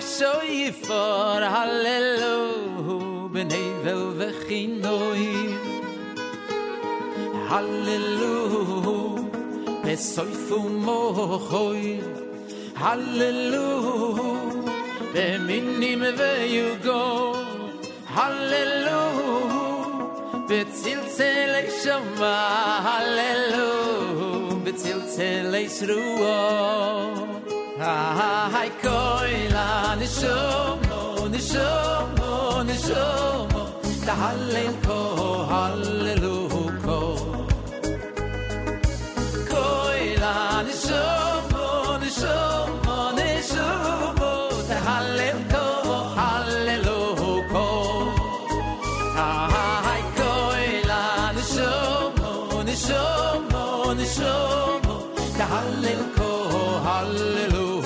shoy for hallelujah benay vel vechin noy hallelujah es soy fumo hoy hallelujah be minni me ve you go hallelujah be til tel shama hallelujah be til tel shrua نشومو نشومو نشومو تهللكو هللوكو كويلا نشومو نشومو نشومو تهللكو هللوكو هاي كويلا نشومو نشومو نشومو تهللكو هللوكو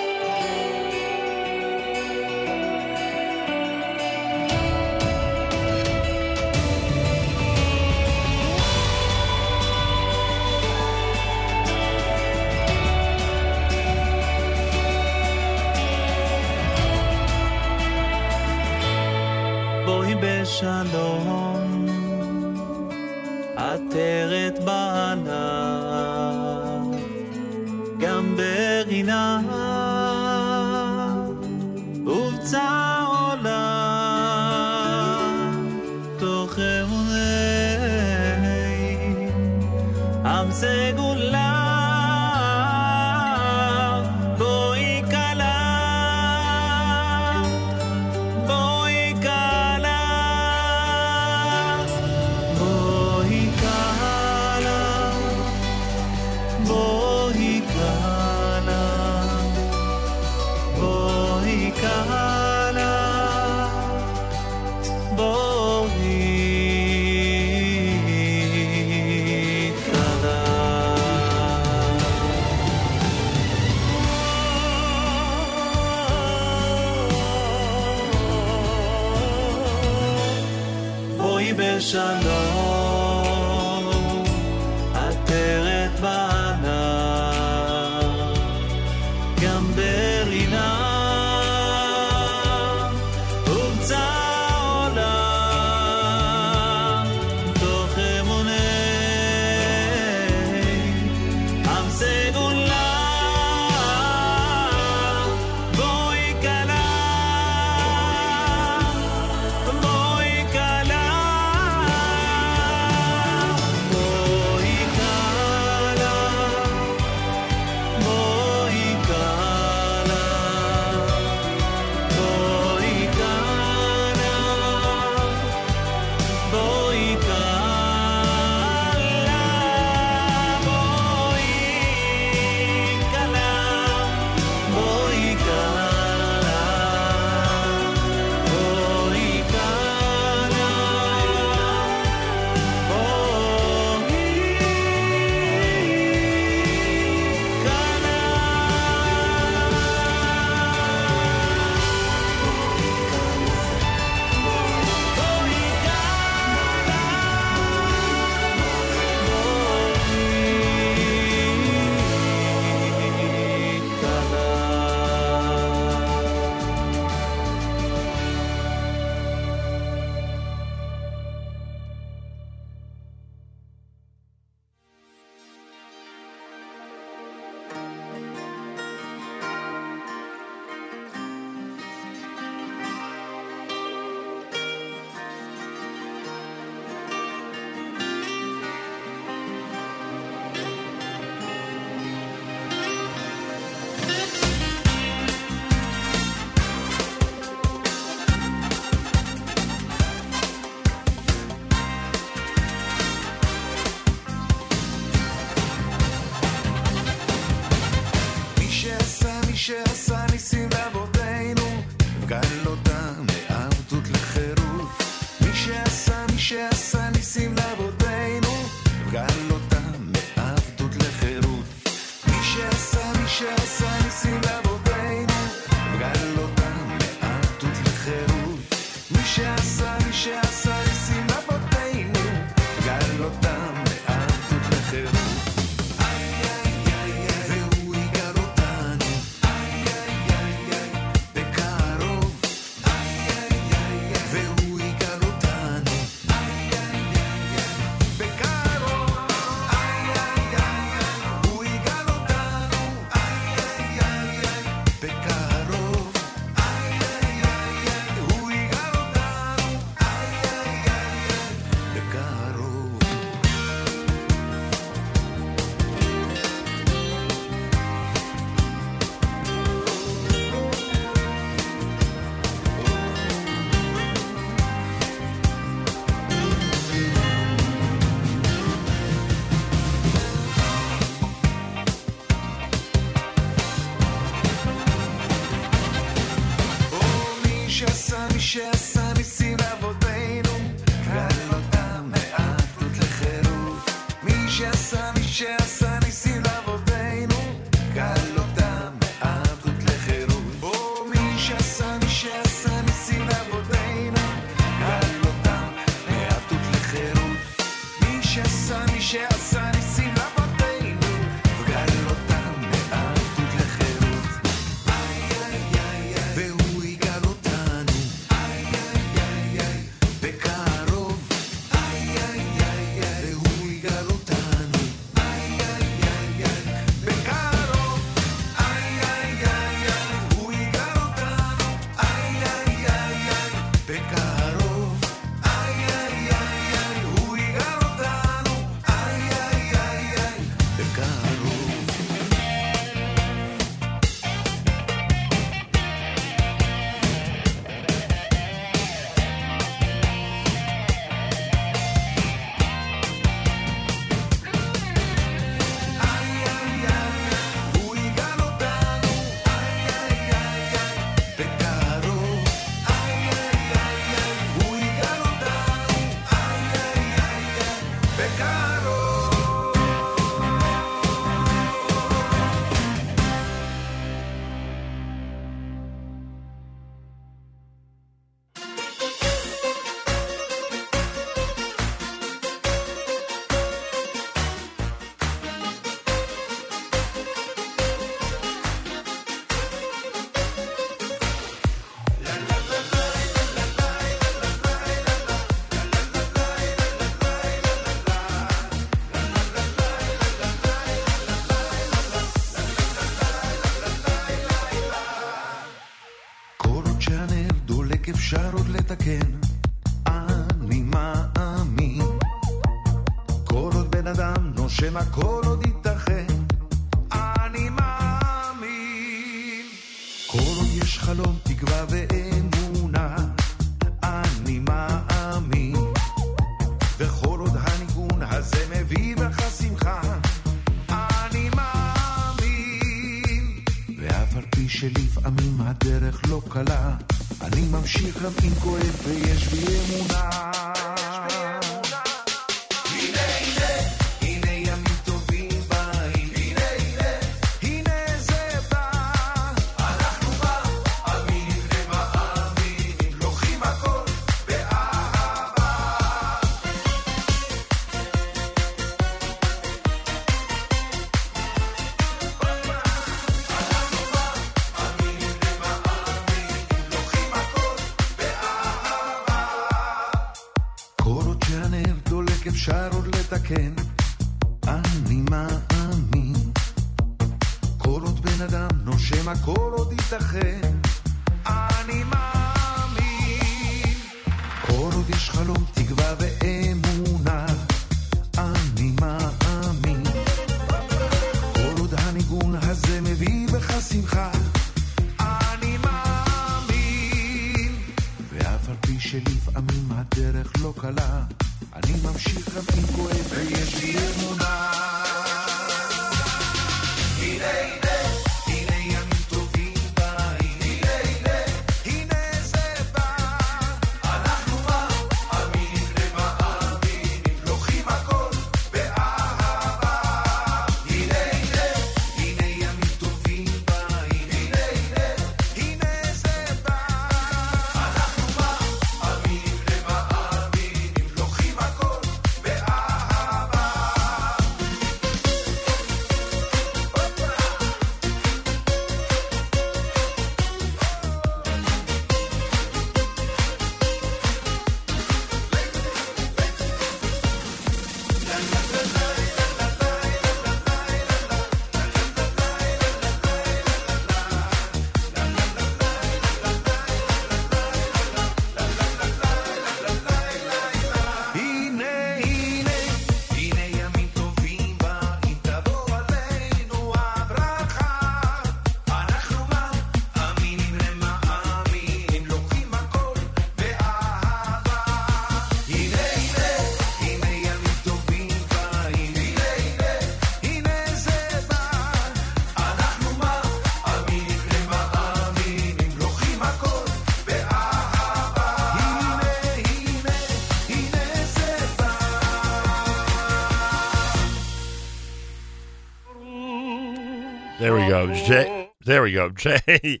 J. There we go. J.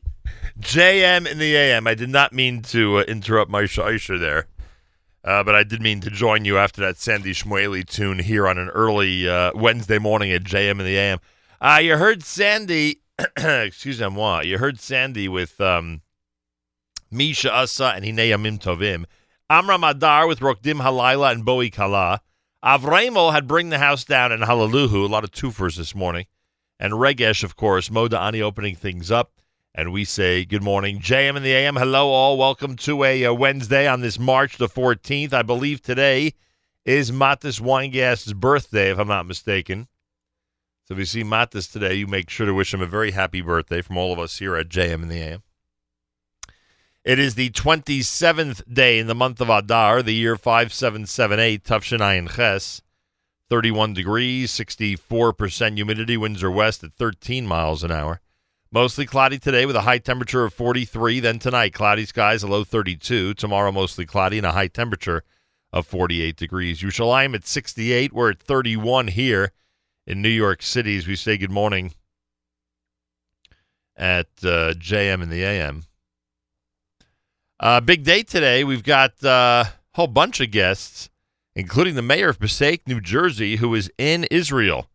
JM in the AM. I did not mean to uh, interrupt my Shaisha there, uh, but I did mean to join you after that Sandy Shmueli tune here on an early uh, Wednesday morning at JM in the AM. Uh, you heard Sandy. excuse moi. You heard Sandy with um, Misha Asa and Hine Yamim Tovim. Amram Adar with Rokdim Halayla and Bowie Kala. Avremel had Bring the House Down and Hallelujah. A lot of twofers this morning. And Regesh, of course, Moda Ani opening things up. And we say good morning, JM in the AM. Hello, all. Welcome to a, uh Wednesday on this March the 14th. I believe today is Matis Weingas's birthday, if I'm not mistaken. So if you see Matis today, you make sure to wish him a very happy birthday from all of us here at JM in the AM. It is the 27th day in the month of Adar, the year 5778, Tufshin Ches. 31 degrees, 64% humidity, winds are west at 13 miles an hour. Mostly cloudy today with a high temperature of 43. Then tonight, cloudy skies, a low 32. Tomorrow, mostly cloudy and a high temperature of 48 degrees. Yerushalayim at 68. We're at 31 here in New York City as we say good morning at uh, JM in the AM. Uh, big day today. We've got uh, a whole bunch of guests, including the mayor of Passaic, New Jersey, who is in Israel,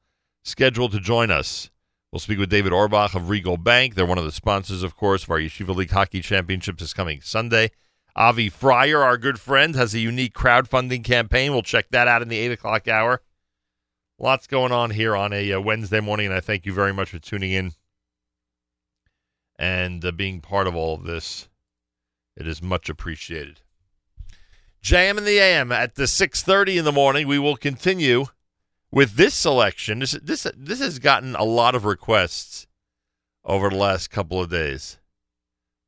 scheduled to join us. We'll speak with David Orbach of Regal Bank. They're one of the sponsors, of course, of our Yeshiva League Hockey Championships this coming Sunday. Avi Frier, our good friend, has a unique crowdfunding campaign. We'll check that out in the 8 o'clock hour. Lots going on here on a uh, Wednesday morning, and I thank you very much for tuning in and uh, being part of all of this. It is much appreciated. JM in the AM at the 6:30 in the morning. We will continue with this selection, this this this has gotten a lot of requests over the last couple of days.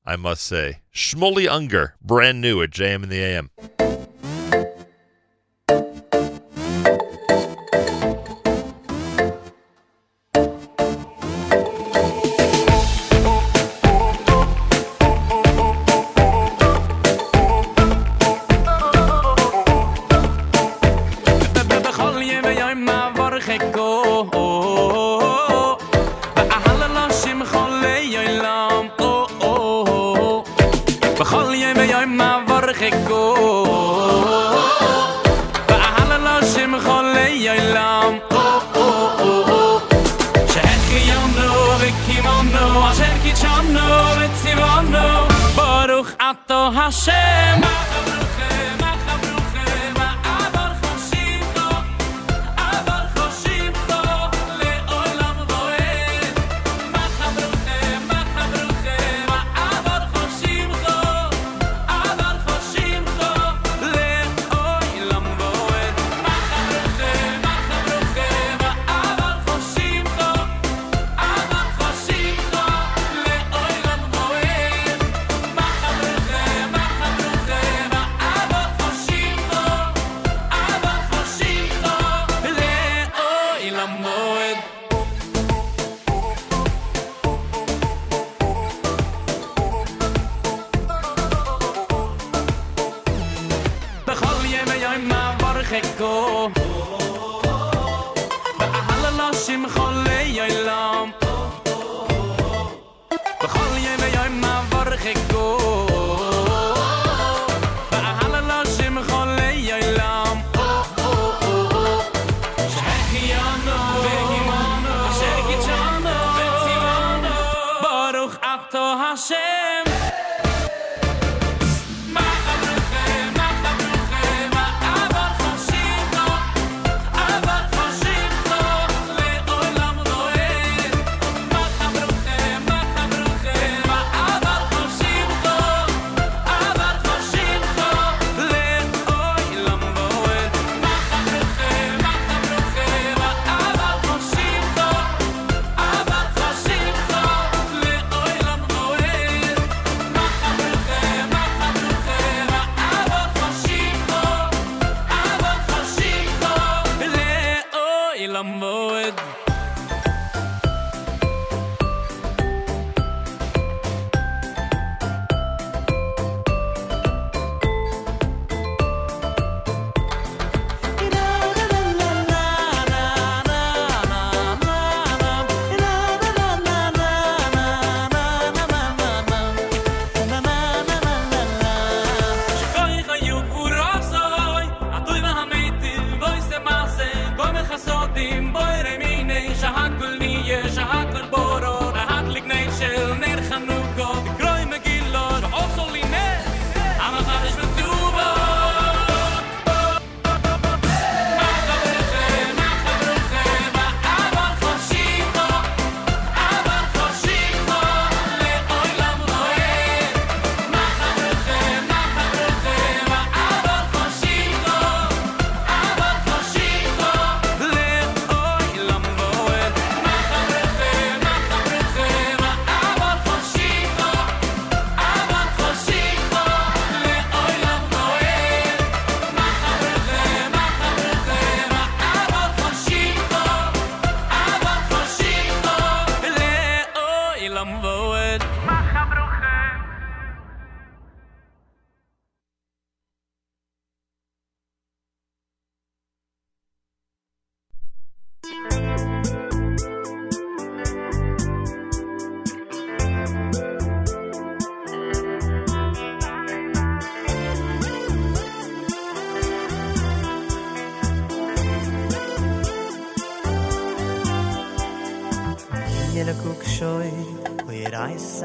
I must say, Shmueli Ungar, brand new at JM in the AM.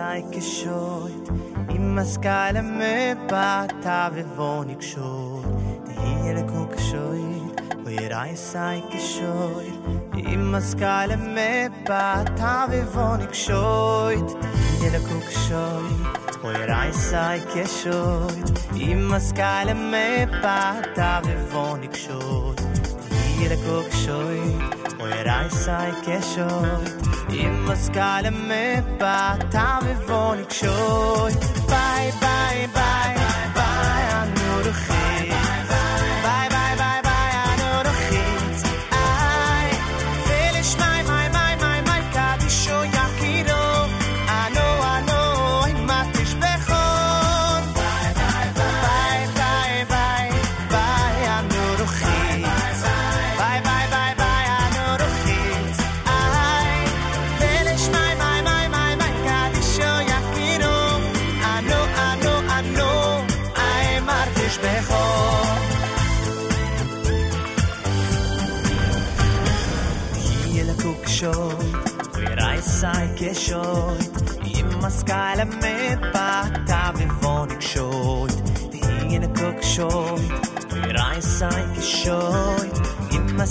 sei geschuld im maskale me pata ve voni geschuld de hele kuk geschuld wo i sai sei geschuld im maskale me pata ve voni geschuld de hele kuk geschuld wo i sai sei geschuld im maskale me pata ve voni geschuld de hele kuk geschuld wo i sai sei geschuld עם מזכ"ל המפה אתה מבוא לקשור ביי ביי ביי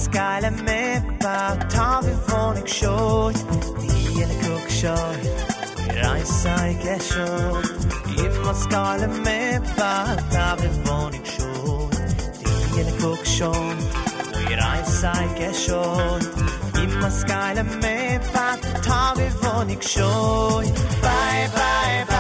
skyler bara tar vi våning short Vi eller kokshor Reisa i geshor Im a skyler med bara tar vi våning short Vi eller kokshor Reisa i geshor Im a skyler med bara tar vi våning short Bye bye bye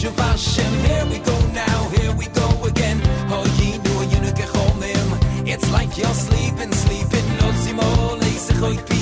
Here we go now, here we go again. It's like you're sleeping, sleeping. Los imole, sich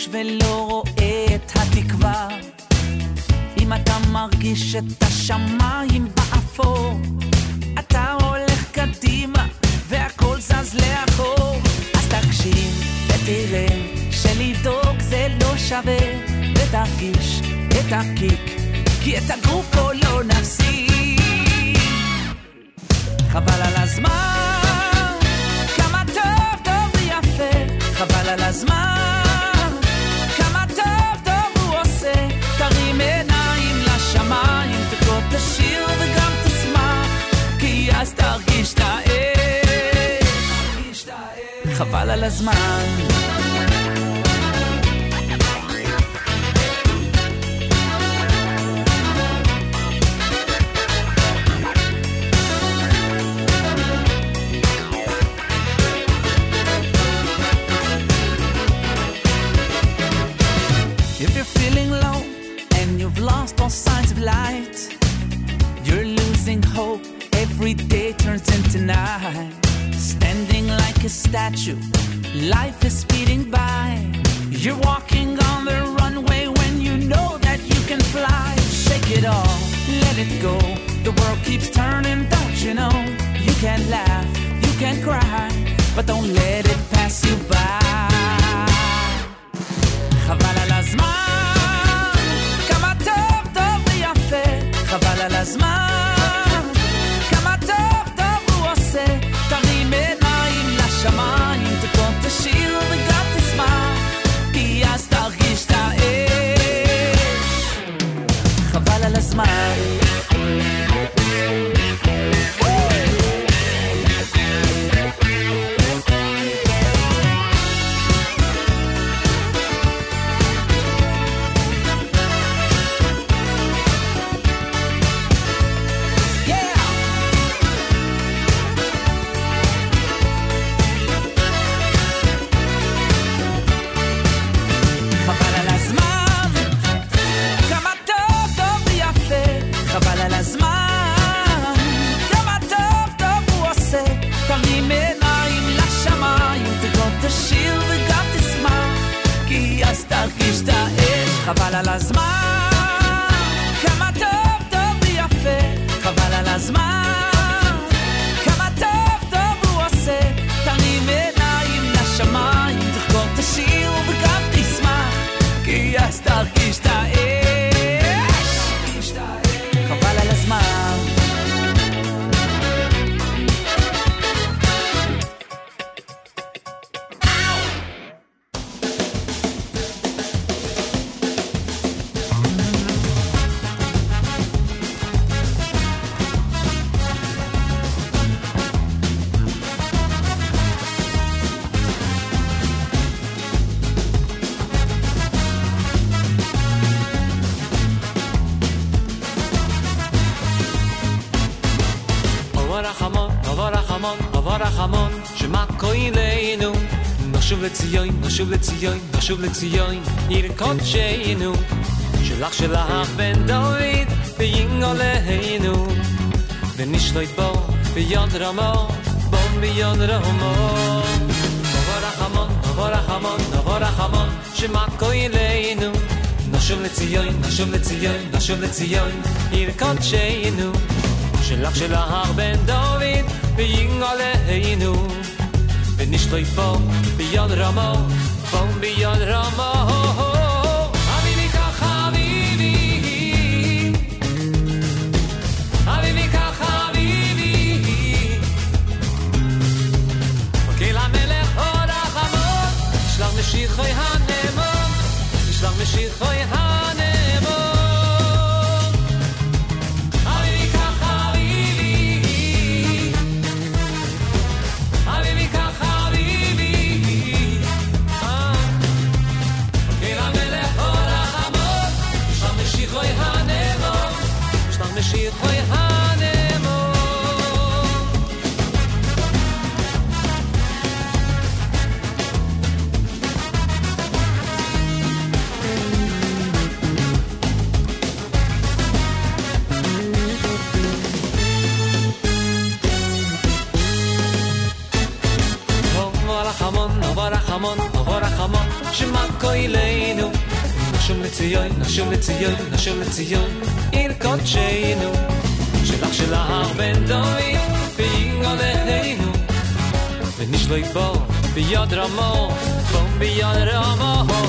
ולא שוב לציון, עיר קודשנו. שלך שלך בן דוד, וינגו להינו. ונשלוט בו ביד רמו, בו ביד רמו. נבוא רחמון, נבוא רחמון, נבוא רחמון, שמכו אלינו. נשוב לציון, נשוב לציון, נשוב לציון, עיר קודשנו. שלך שלך בן דוד, וינגו להינו. ונשלוט בו ביד רמו phone beyond Ramah. jag drar må, bombi jag drar må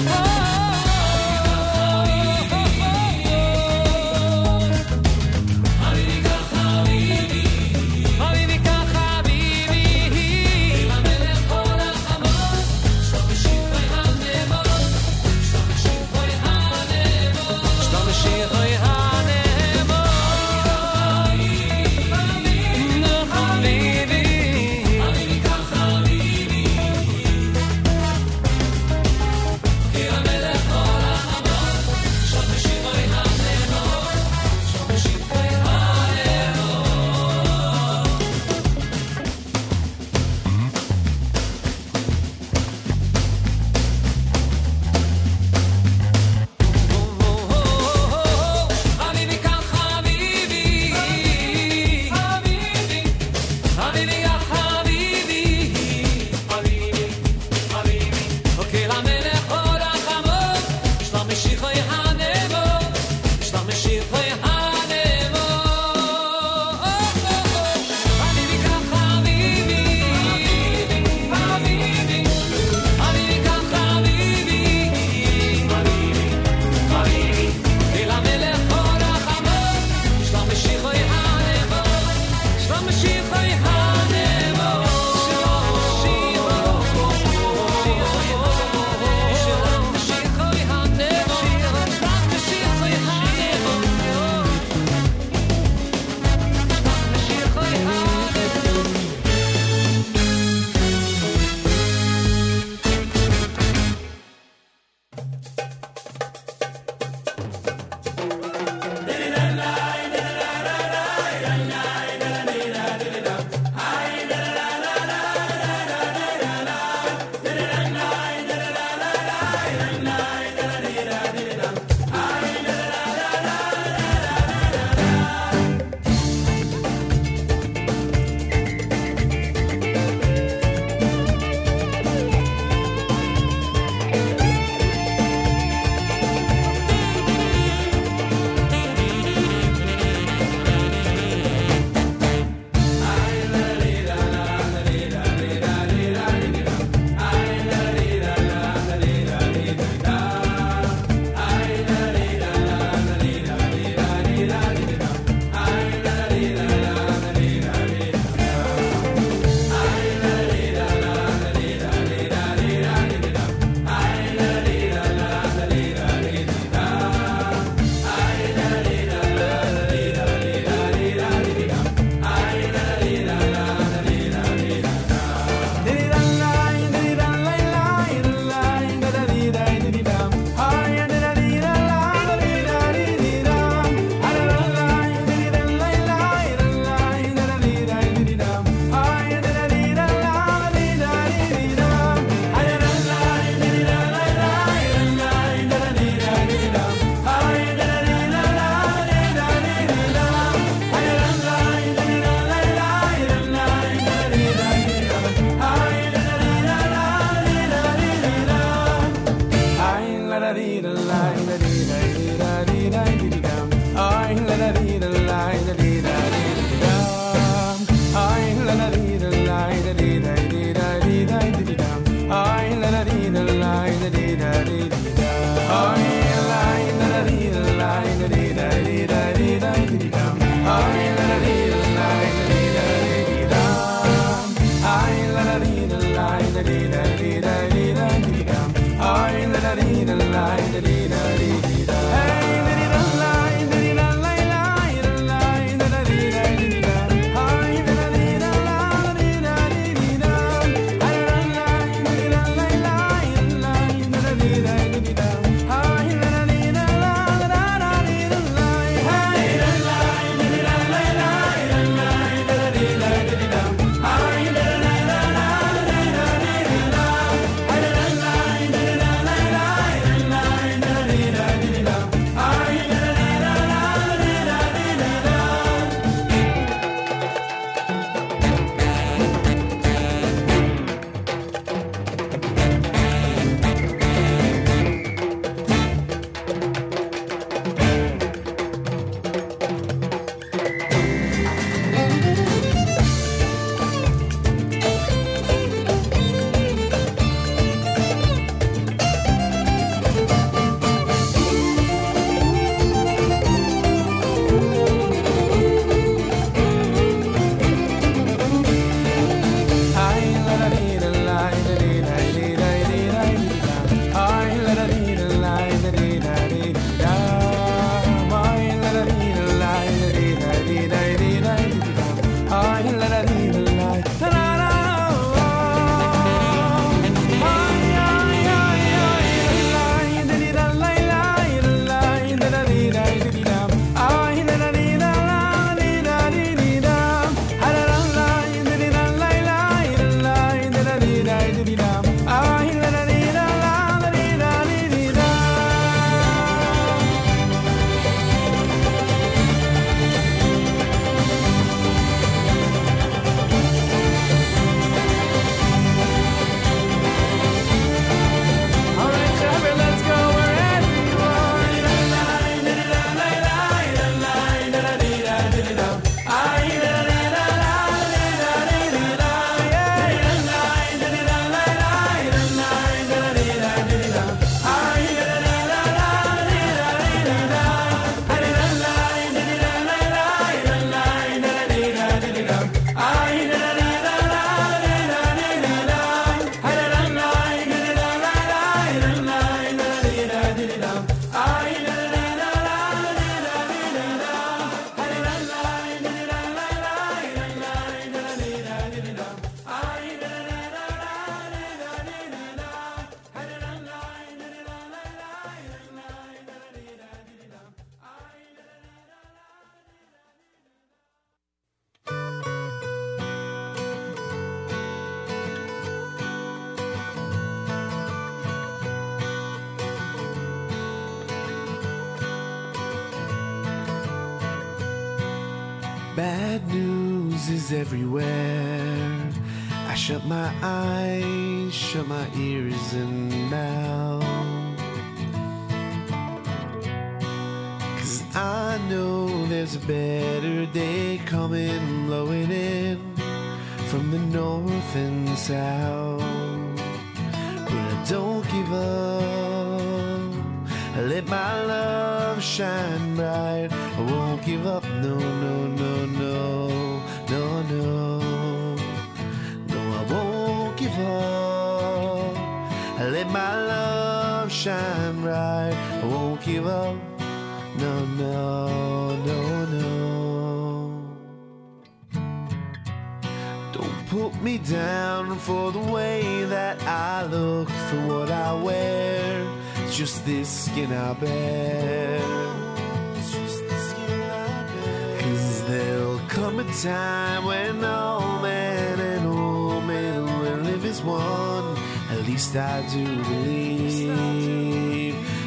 time when all man and woman will live as one. At least I do believe.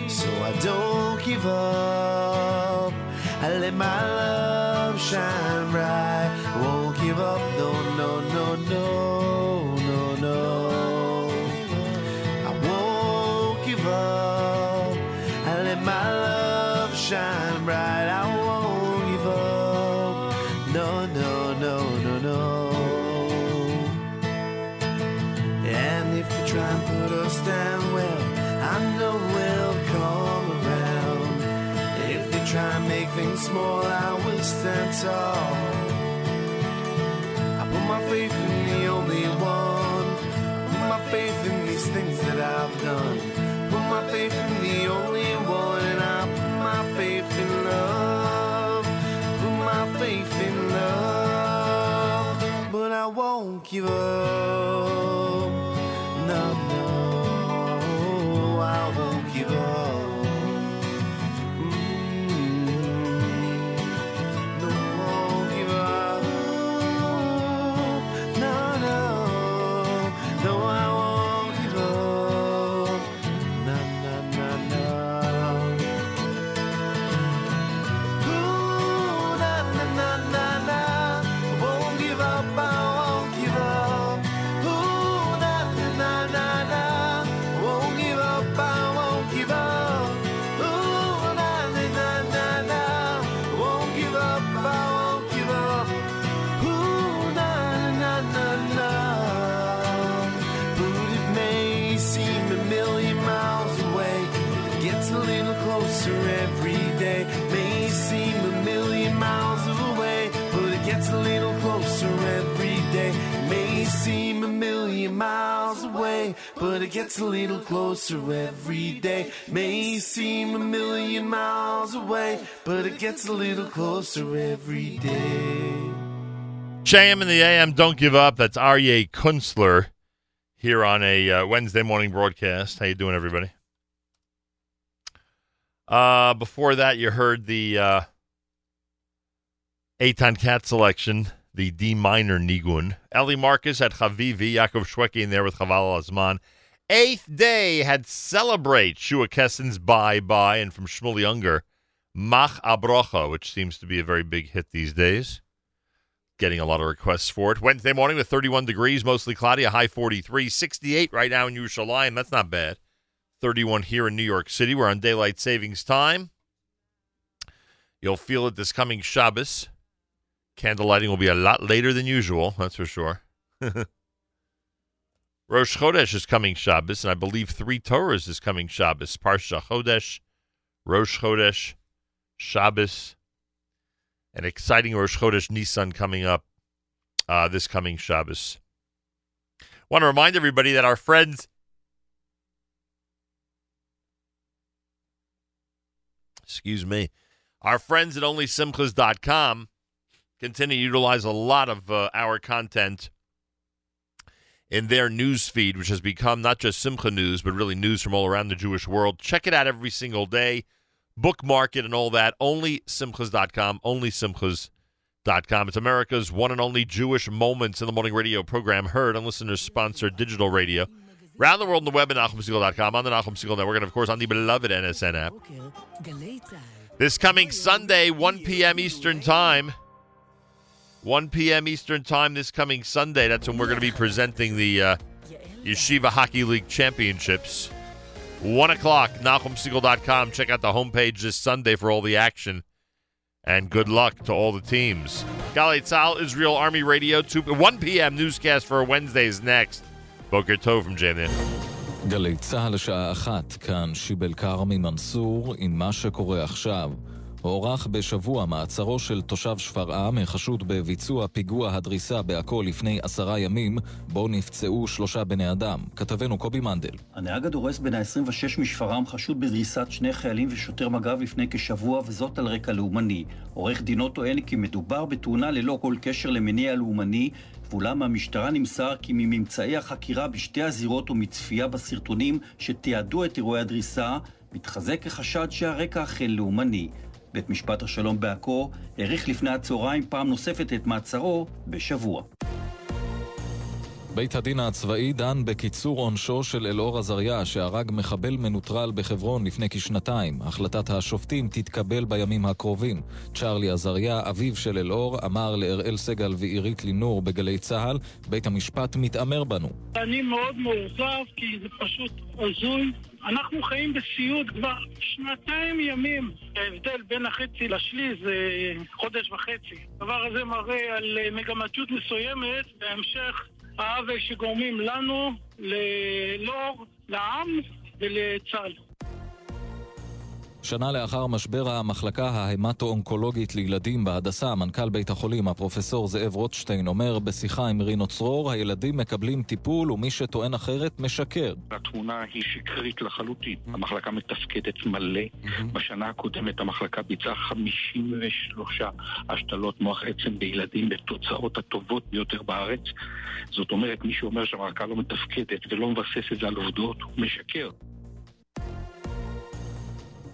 So I don't give up. I let my tall. I put my faith in the only one. I put my faith in these things that I've done. Put my faith in the only one, and I put my faith in love. Put my faith in love, but I won't give up. It gets a little closer every day. May seem a million miles away, but it gets a little closer every day. JM in the AM, don't give up. That's Aryeh Kunstler here on a uh, Wednesday morning broadcast. How you doing, everybody? Uh, before that, you heard the uh, Eitan Katz selection, the D minor Nigun. Eli Marcus at Chavivi, Yaakov Shwekey in there with Chaval Azman. Eighth day had celebrate Shua Kessin's Bye Bye, and from Shmueli Ungar, Mach Abrocha, which seems to be a very big hit these days getting a lot of requests for it. Wednesday morning with 31 degrees, mostly cloudy, a high 43, 68 right now in Yerushalayim. That's not bad. 31 here in New York City. We're on daylight savings time. You'll feel it this coming Shabbos. Candle lighting will be a lot later than usual, that's for sure. Rosh Chodesh is coming Shabbos, and I believe three Torahs is coming Shabbos. Parsha Chodesh, Rosh Chodesh, Shabbos, an exciting Rosh Chodesh Nissan coming up uh, this coming Shabbos. Want to remind everybody that our friends, excuse me, our friends at OnlySimchas.com continue to utilize a lot of uh, our content in their news feed, which has become not just Simcha news, but really news from all around the Jewish world. Check it out every single day bookmark it and all that. Only Simchas.com, only Simchas.com. It's America's one and only Jewish Moments in the Morning radio program, heard on listeners sponsored digital radio. Around the world on the web at NachumSegal.com, on the Nachum Segal Network, and of course on the beloved NSN app. This coming Sunday, 1 p.m. Eastern Time, 1 p.m. Eastern Time this coming Sunday. That's when we're going to be presenting the uh, Yeshiva Hockey League Championships. 1 o'clock, NachumSegal.com. Check out the homepage this Sunday for all the action. And good luck to all the teams. Galei Tzal, Israel Army Radio, 2, 1 p.m. newscast for Wednesdays next. Boker Tov from Jamnia. גלי צה"ל לשעה אחת, כאן שיבל כרמי מנסור עם מה שקורה עכשיו. הוארך בשבוע מעצרו של תושב שפרעם החשוד בביצוע פיגוע הדריסה בעכו לפני עשרה ימים, בו נפצעו שלושה בני אדם. כתבנו קובי מנדל. הנהג הדורס בן ה-26 משפרעם חשוד בדריסת שני חיילים ושוטר מג"ב לפני כשבוע, וזאת על רקע לאומני. עורך דינו טוען כי מדובר בתאונה ללא כל קשר למניע לאומני, ואולם מהמשטרה נמסר כי מממצאי החקירה בשתי הזירות ומצפייה בסרטונים שתיעדו את אירועי הדריסה, מתחזק החשד שהרקע אכן לאומני. בית משפט השלום בעכו האריך לפני הצהריים פעם נוספת את מעצרו בשבוע. בית הדין הצבאי דן בקיצור עונשו של אלאור עזריה, שהרג מחבל מנוטרל בחברון לפני כשנתיים. החלטת השופטים תתקבל בימים הקרובים. צ'רלי עזריה, אביו של אלאור, אמר לאראל סגל ועירית לינור בגלי צה"ל, בית המשפט מתעמר בנו. אני מאוד מאוכזב כי זה פשוט הזוי. אנחנו חיים בסיוט כבר שנתיים ימים. ההבדל בין החצי לשליש זה חודש וחצי. הדבר הזה מראה על מגמתיות מסוימת בהמשך העוול שגורמים לנו, ללור, לעם ולצה"ל. שנה לאחר משבר המחלקה ההמטו-אונקולוגית לילדים בהדסה, מנכ"ל בית החולים, הפרופסור זאב רוטשטיין, אומר בשיחה עם רינו צרור, הילדים מקבלים טיפול ומי שטוען אחרת משקר. התמונה היא שקרית לחלוטין. המחלקה מתפקדת מלא. בשנה הקודמת המחלקה ביצעה 53 השתלות מוח עצם בילדים בתוצאות הטובות ביותר בארץ. זאת אומרת, מי שאומר שהמחלקה לא מתפקדת ולא מבסס את זה על עובדות, הוא משקר.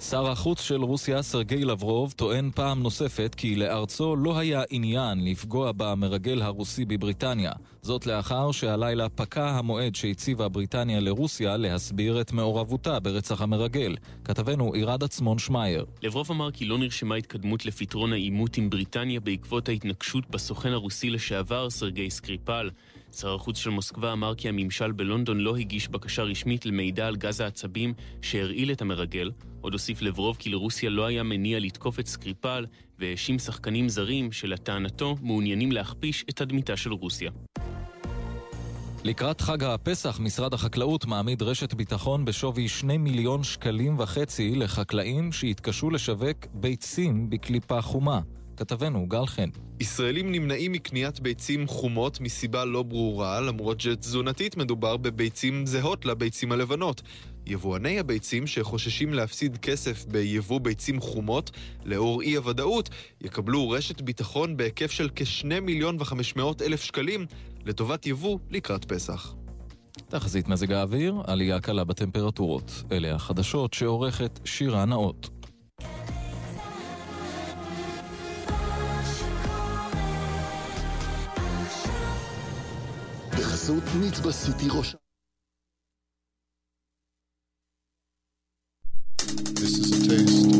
שר החוץ של רוסיה, סרגי לברוב, טוען פעם נוספת כי לארצו לא היה עניין לפגוע במרגל הרוסי בבריטניה. זאת לאחר שהלילה פקע המועד שהציבה בריטניה לרוסיה להסביר את מעורבותה ברצח המרגל. כתבנו עירד עצמון שמייר. לברוב אמר כי לא נרשמה התקדמות לפתרון העימות עם בריטניה בעקבות ההתנגשות בסוכן הרוסי לשעבר, סרגי סקריפל. שר החוץ של מוסקבה אמר כי הממשל בלונדון לא הגיש בקשה רשמית למידע על גז העצבים שהרעיל את המרגל. עוד הוסיף לברוב כי לרוסיה לא היה מניע לתקוף את סקריפל, והאשים שחקנים זרים שלטענתו מעוניינים להכפיש את תדמיתה של רוסיה. לקראת חג הפסח, משרד החקלאות מעמיד רשת ביטחון בשווי 2 מיליון שקלים וחצי לחקלאים שיתקשו לשווק ביצים בקליפה חומה. כתבנו גל חן. ישראלים נמנעים מקניית ביצים חומות מסיבה לא ברורה, למרות שתזונתית מדובר בביצים זהות לביצים הלבנות. יבואני הביצים שחוששים להפסיד כסף ביבוא ביצים חומות, לאור אי הוודאות, יקבלו רשת ביטחון בהיקף של כ-2 מיליון ו-500 אלף שקלים לטובת יבוא לקראת פסח. תחזית מזג האוויר, עלייה קלה בטמפרטורות. אלה החדשות שעורכת שירה נאות. בחסות נצבא סיטי ראש... This is a taste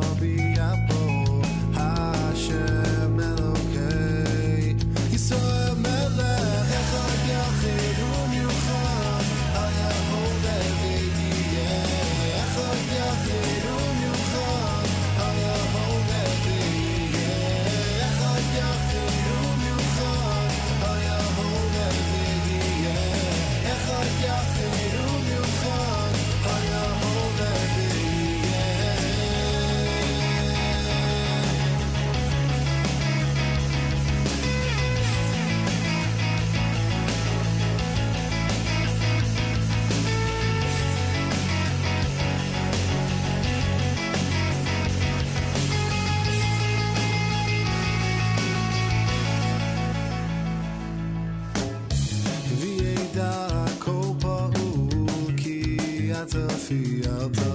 see the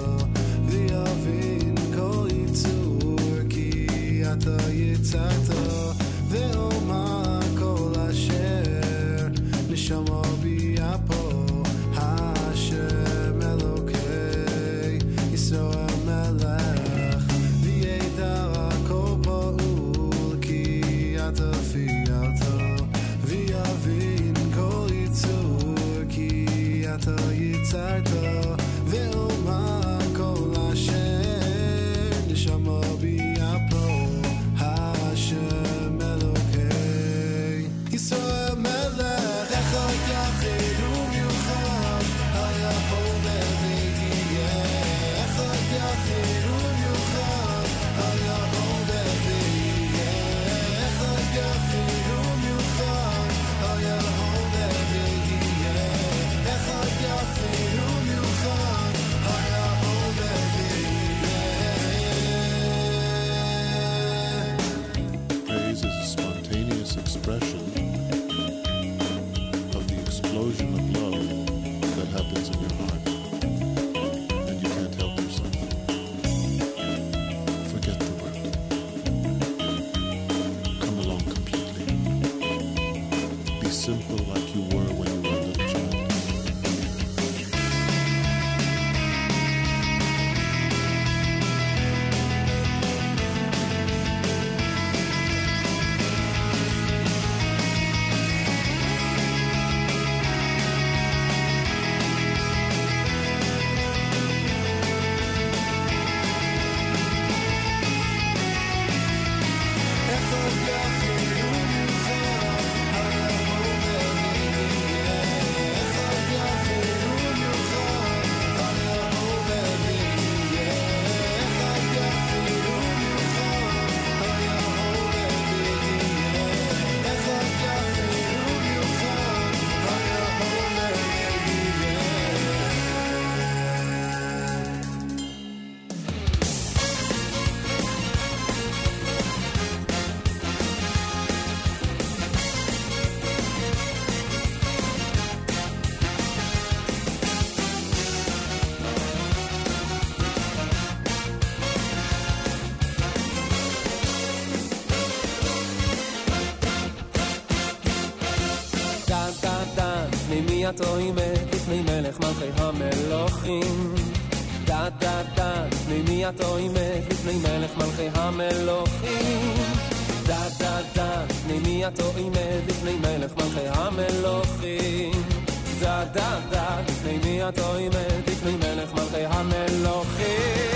מלכי המלוכים. דה דה דה, לפני מי את עומד? לפני מלך מלכי המלוכים. דה דה דה, לפני מי את עומד? לפני מלך מלכי המלוכים. דה דה דה, לפני מי את עומד? לפני מלך מלכי המלוכים.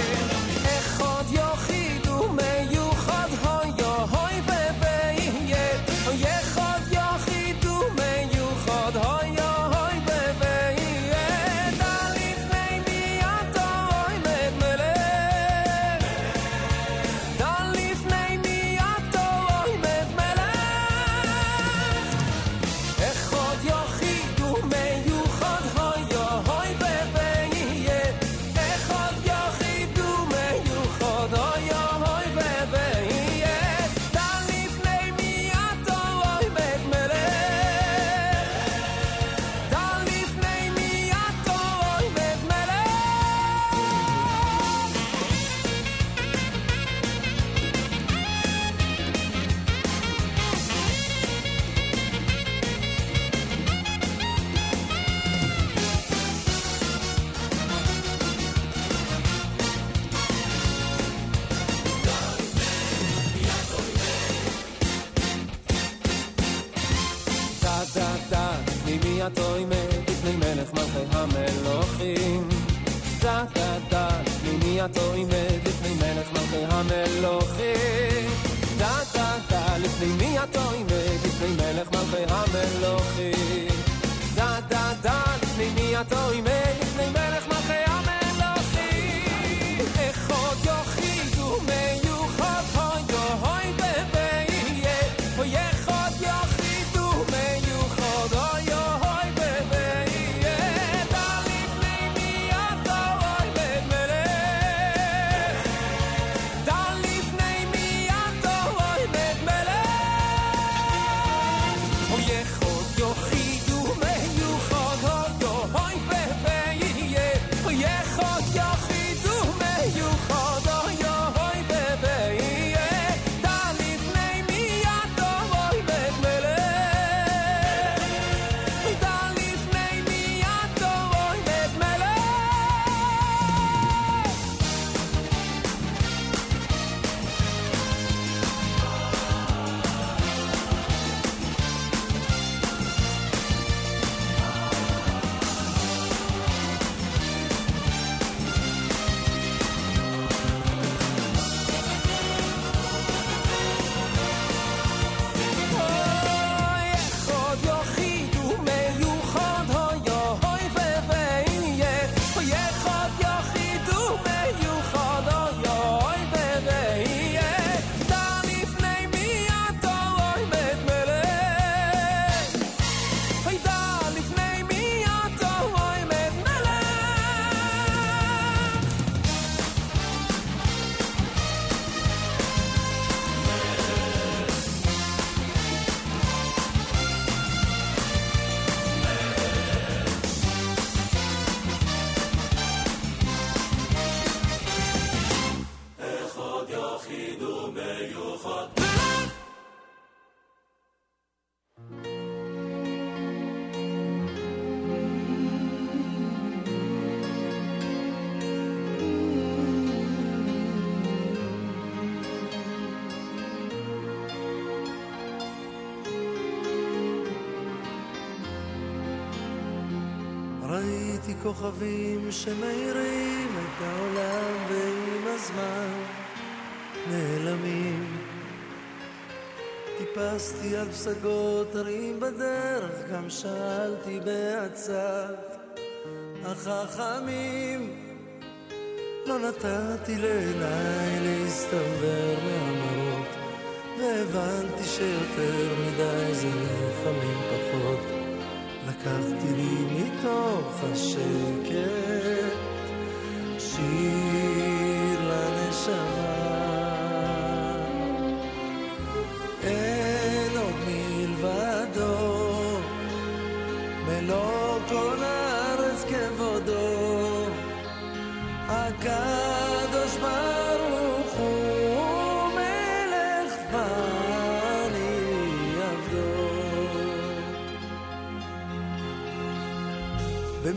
על פסגות הרים בדרך, גם שאלתי בעצת החכמים. לא נתתי לעיניי להסתבר מהמראות, והבנתי שיותר מדי זה לפעמים פחות. לקחתי לי מתוך השקט שיר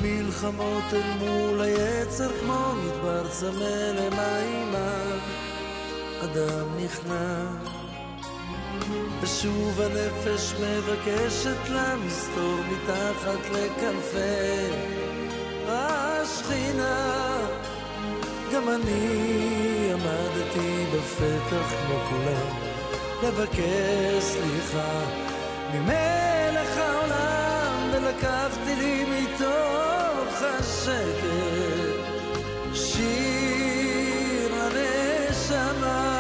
במלחמות אל מול היצר כמו מדבר צמא למימה. אדם נכנע. ושוב הנפש מבקשת לה מסתור מתחת לכנפי השכינה. גם אני עמדתי בפתח כמו כולם לבקש סליחה ממלך העולם ולקחתי לי מתוך השקט שיר לנשמה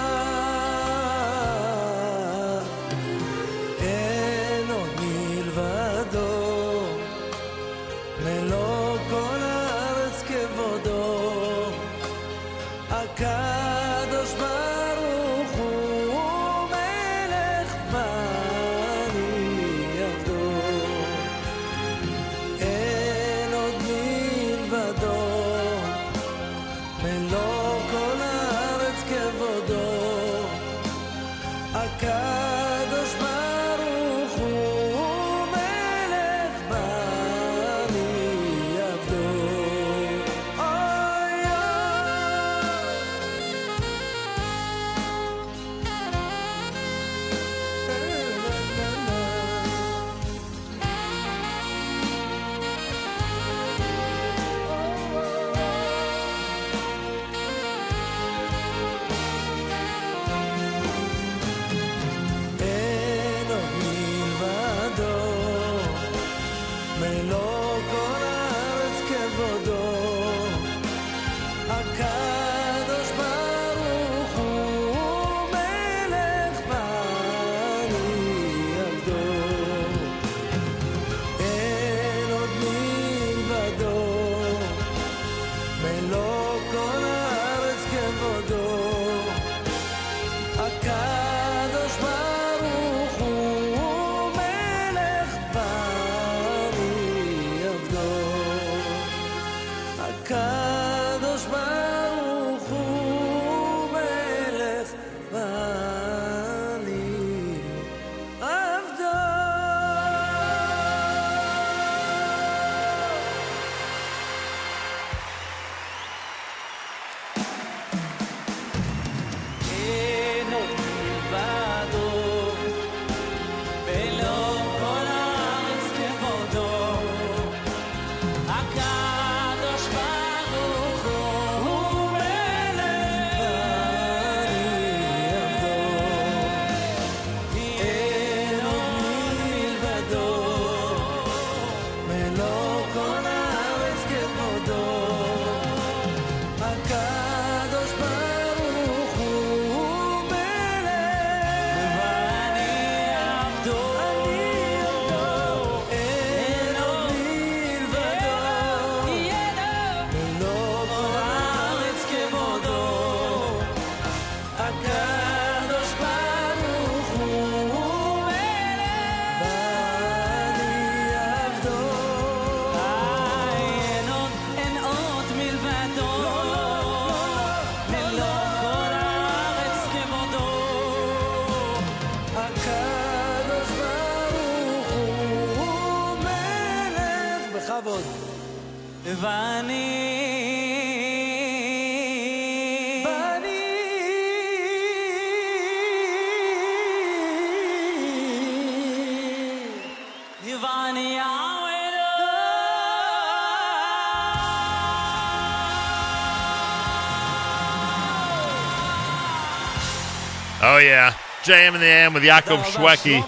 yeah, JM in the AM with Yaakov Shwekey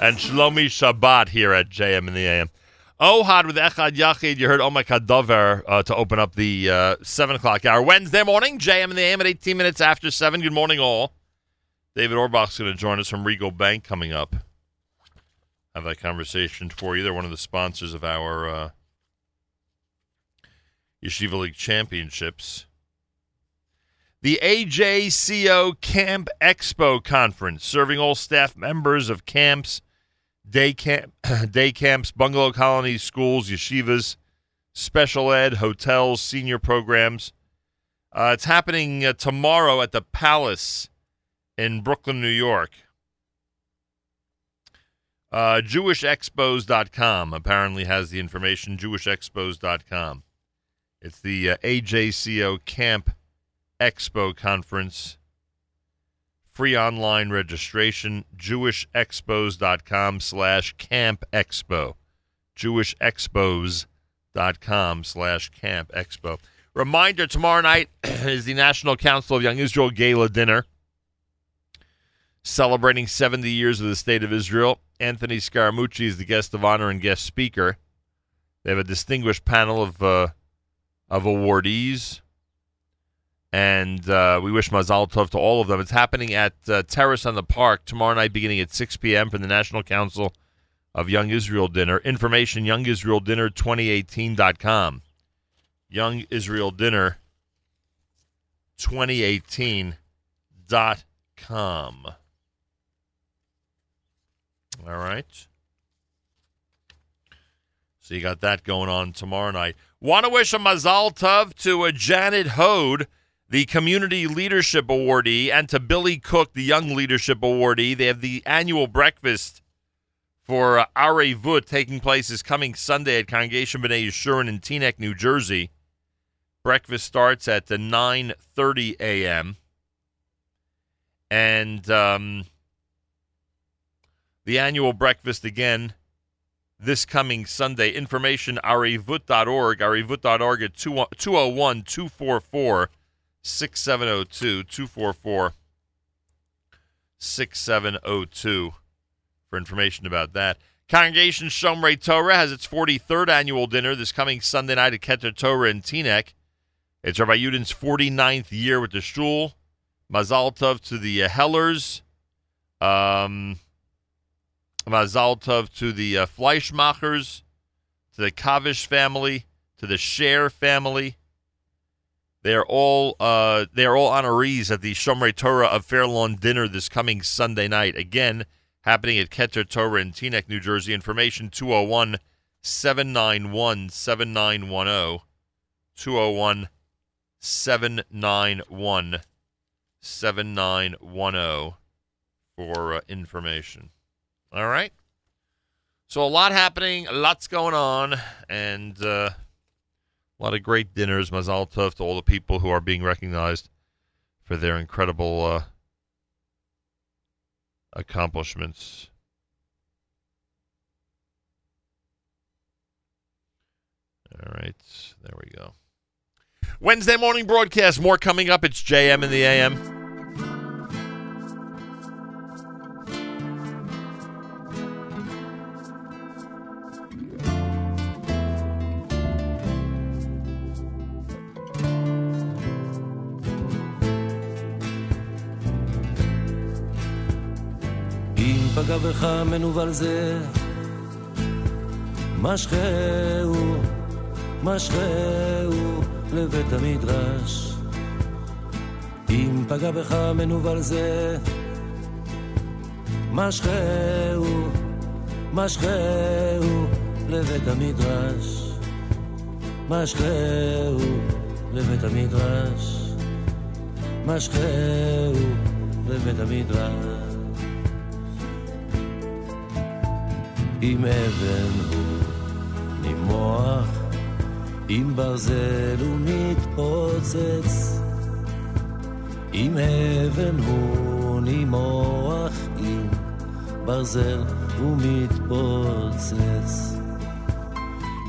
and Shlomi Shabbat here at JM in the AM. Ohad with Echad Yachid. You heard Oh My Kadaver uh, to open up the uh, 7 o'clock hour. Wednesday morning, JM in the AM at 18 minutes after 7. Good morning, all. David Orbach's going to join us from Regal Bank coming up. Have that conversation for you. They're one of the sponsors of our uh, Yeshiva League Championships. The AJCO Camp Expo Conference, serving all staff members of camps, day camp, day camps, bungalow colonies, schools, yeshivas, special ed, hotels, senior programs. Uh, it's happening uh, tomorrow at the Palace in Brooklyn, New York. Uh, JewishExpos.com apparently has the information. JewishExpos.com. It's the uh, AJCO Camp Expo Conference. Free online registration, jewishexpos.com slash camp expo. jewishexpos.com slash camp expo. Reminder, tomorrow night is the National Council of Young Israel Gala Dinner, celebrating 70 years of the State of Israel. Anthony Scaramucci is the guest of honor and guest speaker. They have a distinguished panel of, uh, of awardees and uh, we wish Mazal Tov to all of them. It's happening at uh, Terrace on the Park tomorrow night, beginning at 6 p.m. for the National Council of Young Israel Dinner. Information: Young Israel Dinner 2018.com. Young Israel Dinner 2018.com. All right. So you got that going on tomorrow night. Want to wish a Mazal Tov to a Janet Hode the Community Leadership Awardee, and to Billy Cook, the Young Leadership Awardee. They have the annual breakfast for uh, Arevut taking place this coming Sunday at Congregation B'nai Yeshurun in Teaneck, New Jersey. Breakfast starts at uh, 9.30 a.m. And um, the annual breakfast, again, this coming Sunday. Information, arevut.org, arevut.org at 201 244 6702 244 6702 for information about that. Congregation Shomrei Torah has its 43rd annual dinner this coming Sunday night at Keter Torah in Teaneck. It's Rabbi Yudin's 49th year with the shul. Mazal Tov to the uh, Hellers. Um, Mazal Tov to the uh, Fleischmachers, to the Kavish family, to the Scher family. They are all uh, they are all honorees at the Shomrei Torah of Fairlawn dinner this coming Sunday night. Again, happening at Keter Torah in Teaneck, New Jersey. Information 201 791 7910. 201 791 7910 for uh, information. All right. So a lot happening, lots going on, and uh, a lot of great dinners. Mazal tov to all the people who are being recognized for their incredible uh, accomplishments. All right, there we go. Wednesday morning broadcast. More coming up. It's JM in the AM. אם פגע בך מנוול זה, משכהו, משכהו לבית המדרש. אם פגע בך מנוול זה, משכהו, משכהו לבית המדרש. משכהו לבית המדרש. משכהו לבית המדרש. עם אבן הוא נימוח, עם ברזל הוא מתפוצץ, עם אבן הוא נימוח, עם ברזל הוא מתפוצץ,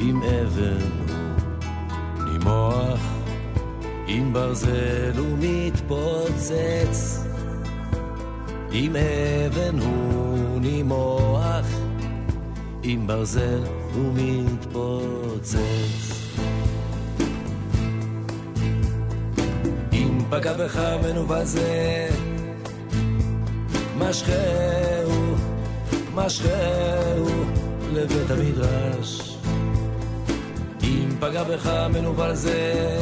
עם אבן הוא נימוח, עם ברזל הוא מתפוצץ, עם אבן הוא נימוח, עם ברזל הוא מתפוצץ. אם פגע בך מנוול זה, משכהו, משכהו לבית המדרש. אם פגע בך מנוול זה,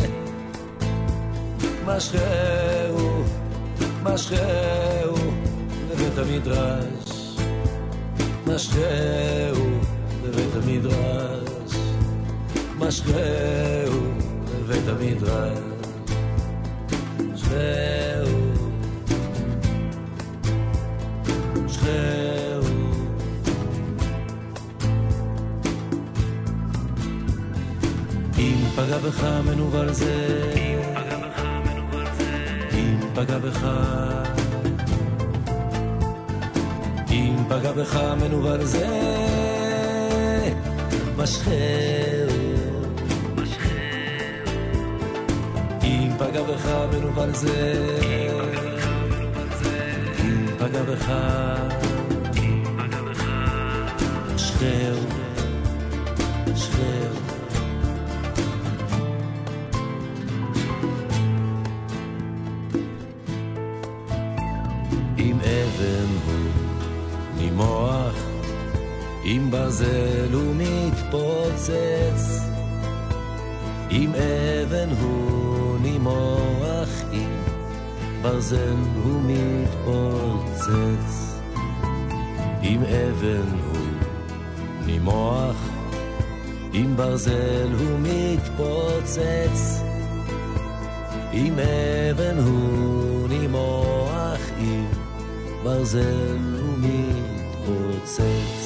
משכהו, משכהו לבית המדרש. משכהו לבית המדרש. משכהו לבית המדרש. משכהו, משכהו. אם פגע בך מנוול זה, אם פגע בך, אם פגע בך מנוול זה, משכהו, אם פגע בך מנוול זה, אם פגע בך, משכהו, משכהו. עם ברזל הוא מתפוצץ, עם אבן הוא נימוח, עם ברזל הוא מתפוצץ, עם אבן הוא נימוח, עם ברזל הוא מתפוצץ, עם אבן הוא נימוח, עם ברזל הוא מתפוצץ.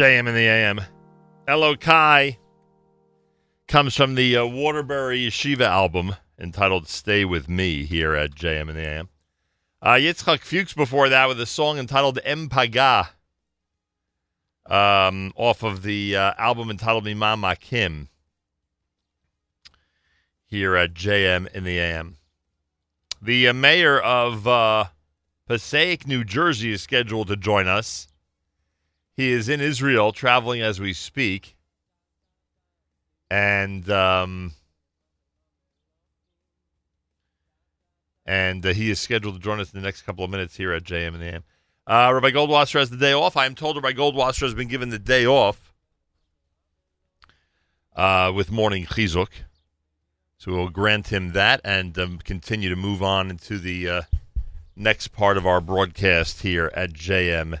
JM in the AM. Elokai comes from the uh, Waterbury Yeshiva album entitled Stay With Me here at JM in the AM. Uh, Yitzchak Fuchs before that with a song entitled Em Paga um, off of the uh, album entitled Mima Makim here at JM in the AM. The uh, mayor of uh, Passaic, New Jersey is scheduled to join us. He is in Israel, traveling as we speak, and um, and uh, he is scheduled to join us in the next couple of minutes here at JM in the AM. Uh, Rabbi Goldwasser has the day off. I am told Rabbi Goldwasser has been given the day off uh, with morning chizuk, so we will grant him that and um, continue to move on into the uh, next part of our broadcast here at JM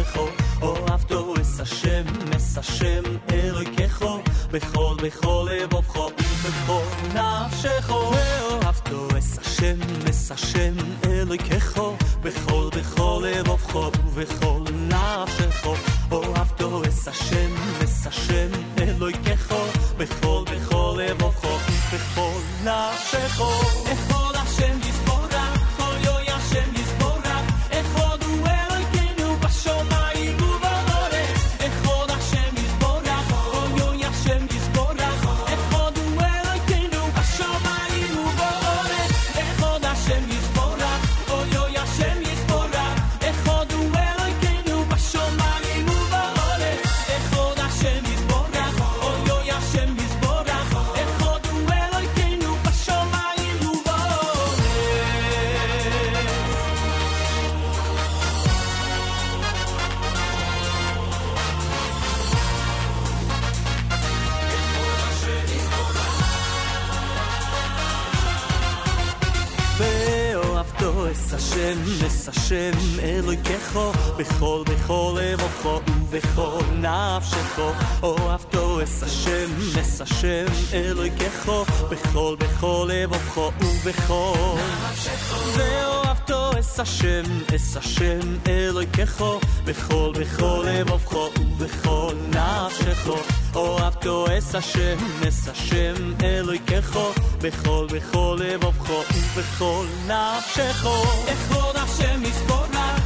נפשכו. אוהבתו אס השם, אס השם אלוהיכךו, בכל בכל לבבכו ובכל נפשכו. ואוהבתו אס השם, אס השם אלוהיכךו, בכל בכל לבבכו ובכל נפשכו. אוהבתו אס השם, אס השם אלוהיכךו, בכל בכל לבבכו ובכל נפשכו. השם, אס השם אלוהיכךו, בכל בכל לבבך ובכל נפשך. אוהבתו אס השם, אס השם אלוהיכךו, בכל בכל לבבך ובכל נפשך. ואוהבתו אס השם, אס השם אלוהיכךו, בכל בכל לבבך ובכל נפשך. אוהב תועס השם, נס השם אלוהיקךו, בכל בכל לבבכו ובכל נפשךו. אכבוד השם לא יסבור נא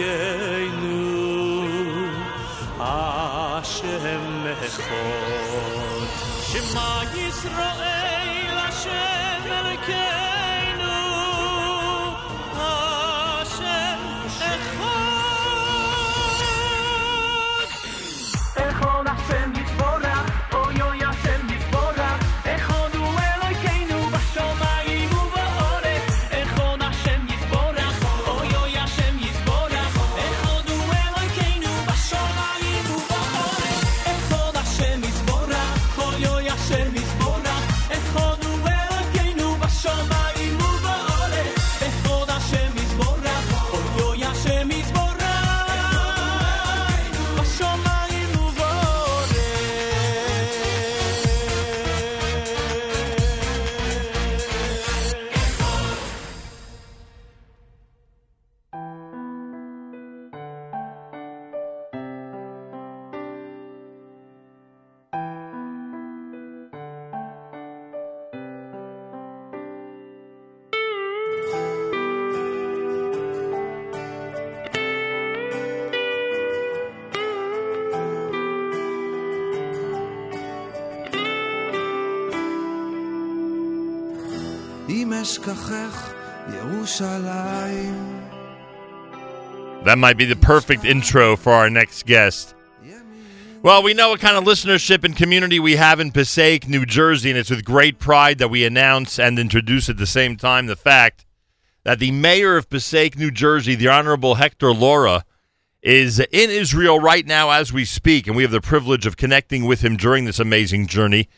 אלוהינו, השם אחד. שמע ישראל That might be the perfect intro for our next guest. Well, we know what kind of listenership and community we have in Passaic, New Jersey, and it's with great pride that we announce and introduce at the same time the fact that the mayor of Passaic, New Jersey, the Honorable Hector Lora, is in Israel right now as we speak, and we have the privilege of connecting with him during this amazing journey.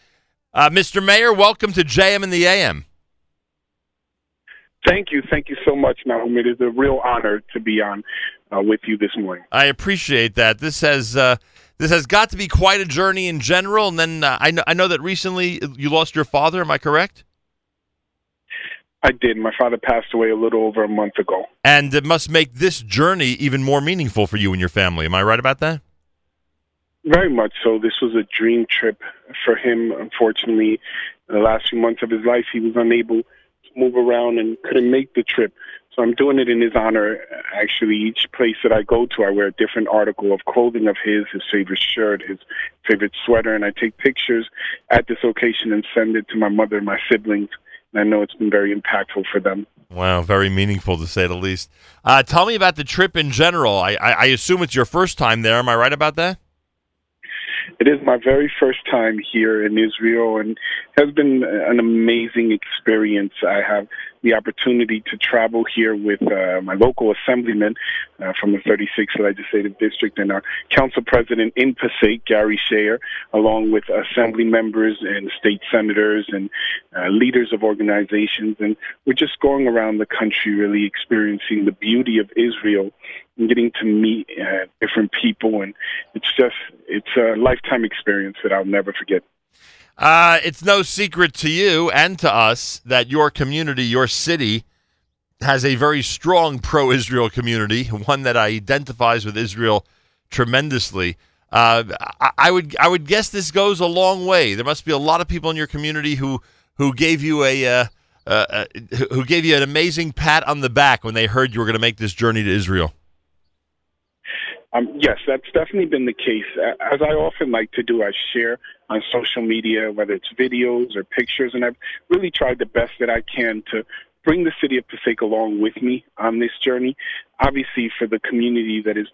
Uh, Mr. Mayor, welcome to JM in the AM. Thank you. Thank you so much, Nachum. It is a real honor to be on uh, with you this morning. I appreciate that. This has uh, this has got to be quite a journey in general. And then uh, I know I know that recently you lost your father. Am I correct? I did. My father passed away a little over a month ago. And it must make this journey even more meaningful for you and your family. Am I right about that? Very much so. This was a dream trip for him. Unfortunately, in the last few months of his life, he was unable to move around and couldn't make the trip. So I'm doing it in his honor. Actually, each place that I go to, I wear a different article of clothing of his, his favorite shirt, his favorite sweater, and I take pictures at this location and send it to my mother and my siblings. And I know it's been very impactful for them. Wow, very meaningful to say the least. Uh, tell me about the trip in general. I, I, I assume it's your first time there. Am I right about that? It is my very first time here in Israel and has been an amazing experience. I have the opportunity to travel here with uh, my local assemblyman uh, from the 36th Legislative District and our council president in Passaic, Gary Schaer, along with assembly members and state senators and uh, leaders of organizations. And we're just going around the country really experiencing the beauty of Israel and getting to meet uh, different people. And it's just, it's a lifetime experience that I'll never forget. Uh, it's no secret to you and to us that your community, your city, has a very strong pro Israel community, one that identifies with Israel tremendously. Uh, I, would I would guess this goes a long way. There must be a lot of people in your community who who gave you a uh, uh, uh, who gave you an amazing pat on the back when they heard you were going to make this journey to Israel. Um, yes, that's definitely been the case. As I often like to do, I share on social media, whether it's videos or pictures, and I've really tried the best that I can to bring the city of Passaic along with me on this journey. Obviously, for the community that is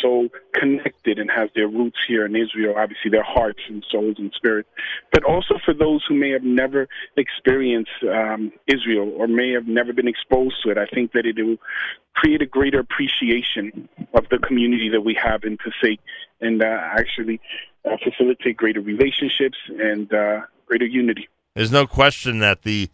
so connected and has their roots here in Israel, obviously their hearts and souls and spirits, but also for those who may have never experienced um, Israel or may have never been exposed to it. I think that it will create a greater appreciation of the community that we have in Passaic and uh, actually uh, facilitate greater relationships and uh, greater unity. There's no question that the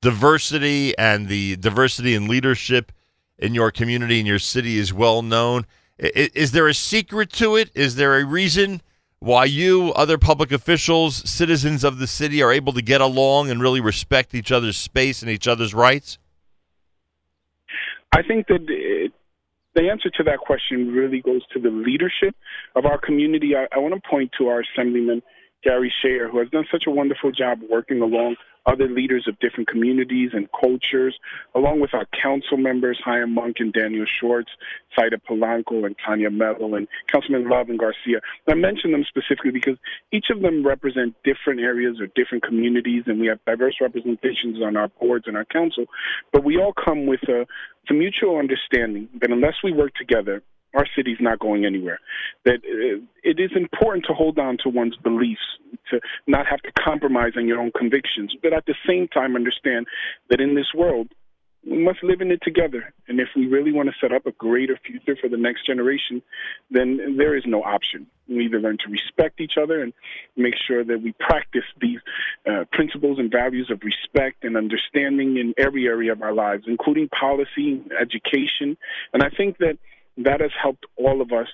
diversity and the diversity in leadership in your community in your city is well known. Is there a secret to it? Is there a reason why you, other public officials, citizens of the city are able to get along and really respect each other's space and each other's rights? I think that it, the answer to that question really goes to the leadership of our community. I, I want to point to our Assemblyman, Gary Schaer, who has done such a wonderful job working along other leaders of different communities and cultures, along with our council members, Chaim Munk and Daniel Schwartz, Saida Polanco and Tanya Mello, and Councilman Love and Garcia. I mention them specifically because each of them represent different areas or different communities, and we have diverse representations on our boards and our council. But we all come with a, a mutual understanding that unless we work together, our city's not going anywhere. That uh, it is important to hold on to one's beliefs, to not have to compromise on your own convictions, but at the same time understand that in this world, we must live in it together. And if we really want to set up a greater future for the next generation, then there is no option. We either learn to respect each other and make sure that we practice these uh, principles and values of respect and understanding in every area of our lives, including policy, education. And I think that that has helped all of us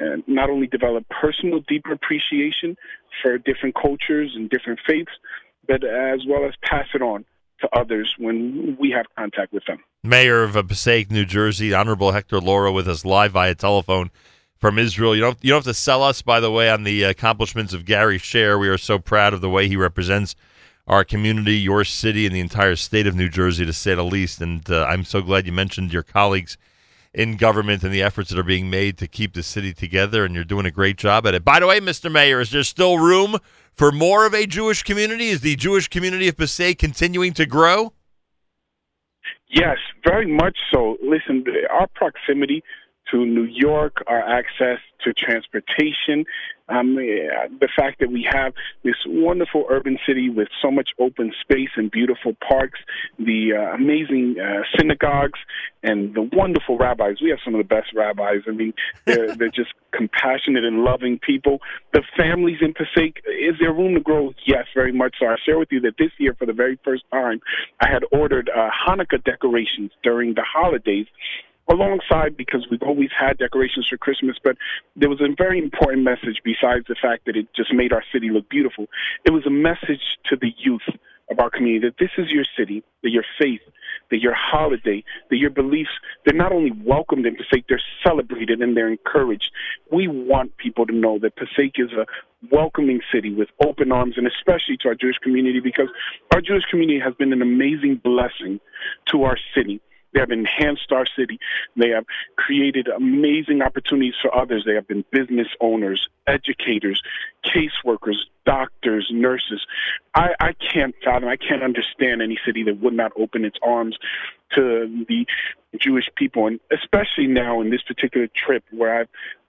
uh, not only develop personal, deeper appreciation for different cultures and different faiths, but as well as pass it on to others when we have contact with them. Mayor of Passaic, New Jersey, Honorable Hector Lora, with us live via telephone from Israel. You don't you don't have to sell us, by the way, on the accomplishments of Gary Schaer. We are so proud of the way he represents our community, your city, and the entire state of New Jersey, to say the least. And uh, I'm so glad you mentioned your colleagues in government and the efforts that are being made to keep the city together, and you're doing a great job at it. By the way, Mr. Mayor, is there still room for more of a Jewish community? Is the Jewish community of Passaic continuing to grow? Yes, very much so. Listen, our proximity to New York, our access to transportation, um, the fact that we have this wonderful urban city with so much open space and beautiful parks, the uh, amazing uh, synagogues, and the wonderful rabbis. We have some of the best rabbis. I mean, they're, they're just compassionate and loving people. The families in Passaic, is there room to grow? Yes, very much so. I share with you that this year, for the very first time, I had ordered uh, Hanukkah decorations during the holidays alongside because we've always had decorations for Christmas, but there was a very important message besides the fact that it just made our city look beautiful. It was a message to the youth of our community that this is your city, that your faith, that your holiday, that your beliefs, they're not only welcomed in Passaic, they're celebrated and they're encouraged. We want people to know that Passaic is a welcoming city with open arms, and especially to our Jewish community, because our Jewish community has been an amazing blessing to our city. They have enhanced our city. They have created amazing opportunities for others. They have been business owners, educators, caseworkers, doctors, nurses. I, I can't fathom, I can't understand any city that would not open its arms to the Jewish people, and especially now in this particular trip where I've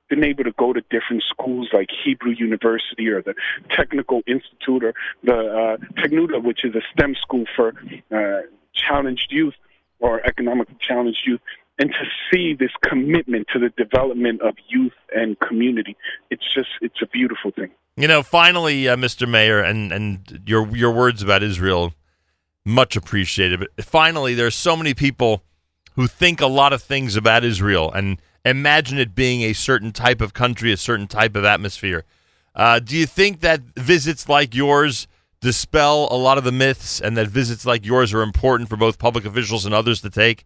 been able to go to different schools like Hebrew University or the Technical Institute or the uh, Technoda, which is a STEM school for uh, challenged youth or economically challenged youth, and to see this commitment to the development of youth and community, it's just it's a beautiful thing. You know, finally, uh, Mr. Mayor, and and your your words about Israel, much appreciated. But finally, there's so many people who think a lot of things about Israel and imagine it being a certain type of country, a certain type of atmosphere. Uh, do you think that visits like yours dispel a lot of the myths, and that visits like yours are important for both public officials and others to take?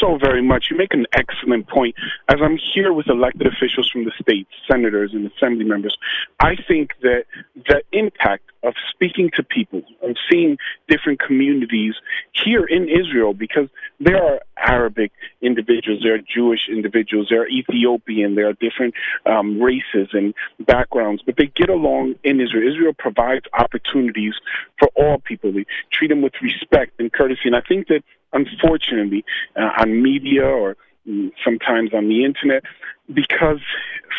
So very much. You make an excellent point. As I'm here with elected officials from the states, senators and assembly members, I think that the impact of speaking to people, of seeing different communities here in Israel, because there are Arabic individuals, there are Jewish individuals, there are Ethiopian, there are different um, races and backgrounds, but they get along in Israel. Israel provides opportunities for all people. We treat them with respect and courtesy. And I think that unfortunately, uh, on media or mm, sometimes on the internet, because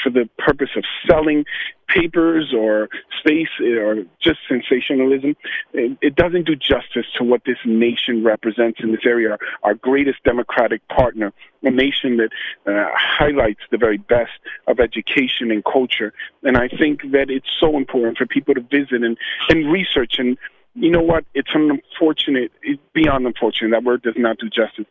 for the purpose of selling papers or space or just sensationalism, it, doesn't do justice to what this nation represents in this area, our, our greatest democratic partner, a nation that uh, highlights the very best of education and culture. And I think that it's so important for people to visit and, and research and you know what? It's an unfortunate, it's beyond unfortunate. That word does not do justice.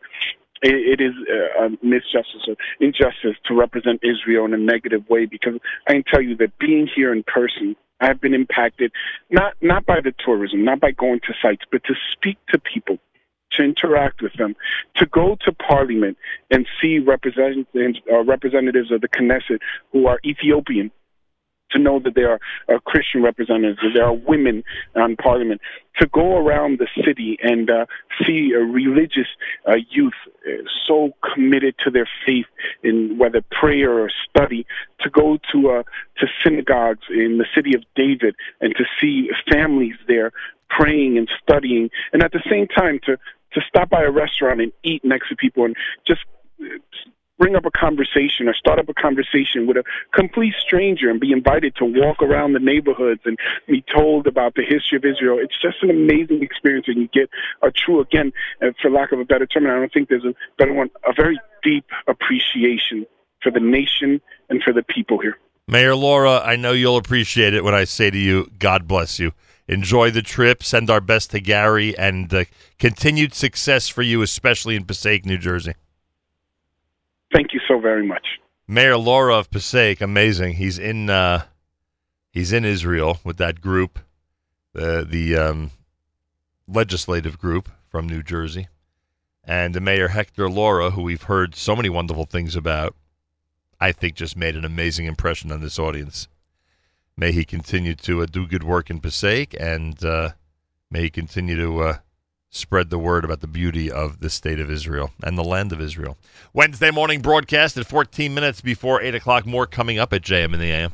It, it is uh, a misjustice or injustice to represent Israel in a negative way because I can tell you that being here in person, I have been impacted not not by the tourism, not by going to sites, but to speak to people, to interact with them, to go to Parliament and see representatives uh, representatives of the Knesset who are Ethiopian to know that there are uh, Christian representatives, that there are women on Parliament, to go around the city and uh, see a religious uh, youth uh, so committed to their faith in whether prayer or study, to go to uh, to synagogues in the city of David and to see families there praying and studying, and at the same time to to stop by a restaurant and eat next to people and just bring up a conversation or start up a conversation with a complete stranger and be invited to walk around the neighborhoods and be told about the history of Israel. It's just an amazing experience and you get a true, again, uh, for lack of a better term, I don't think there's a better one, a very deep appreciation for the nation and for the people here. Mayor Lora, I know you'll appreciate it when I say to you, God bless you. Enjoy the trip. Send our best to Gary and uh, continued success for you, especially in Passaic, New Jersey. Thank you so very much. Mayor Lora of Passaic, amazing. He's in uh, he's in Israel with that group, the the um, legislative group from New Jersey, and the Mayor Hector Lora, who we've heard so many wonderful things about. I think just made an amazing impression on this audience. May he continue to uh, do good work in Passaic, and uh, may he continue to uh, spread the word about the beauty of the state of Israel and the land of Israel. Wednesday morning broadcast at 14 minutes before 8 o'clock. More coming up at JM in the AM.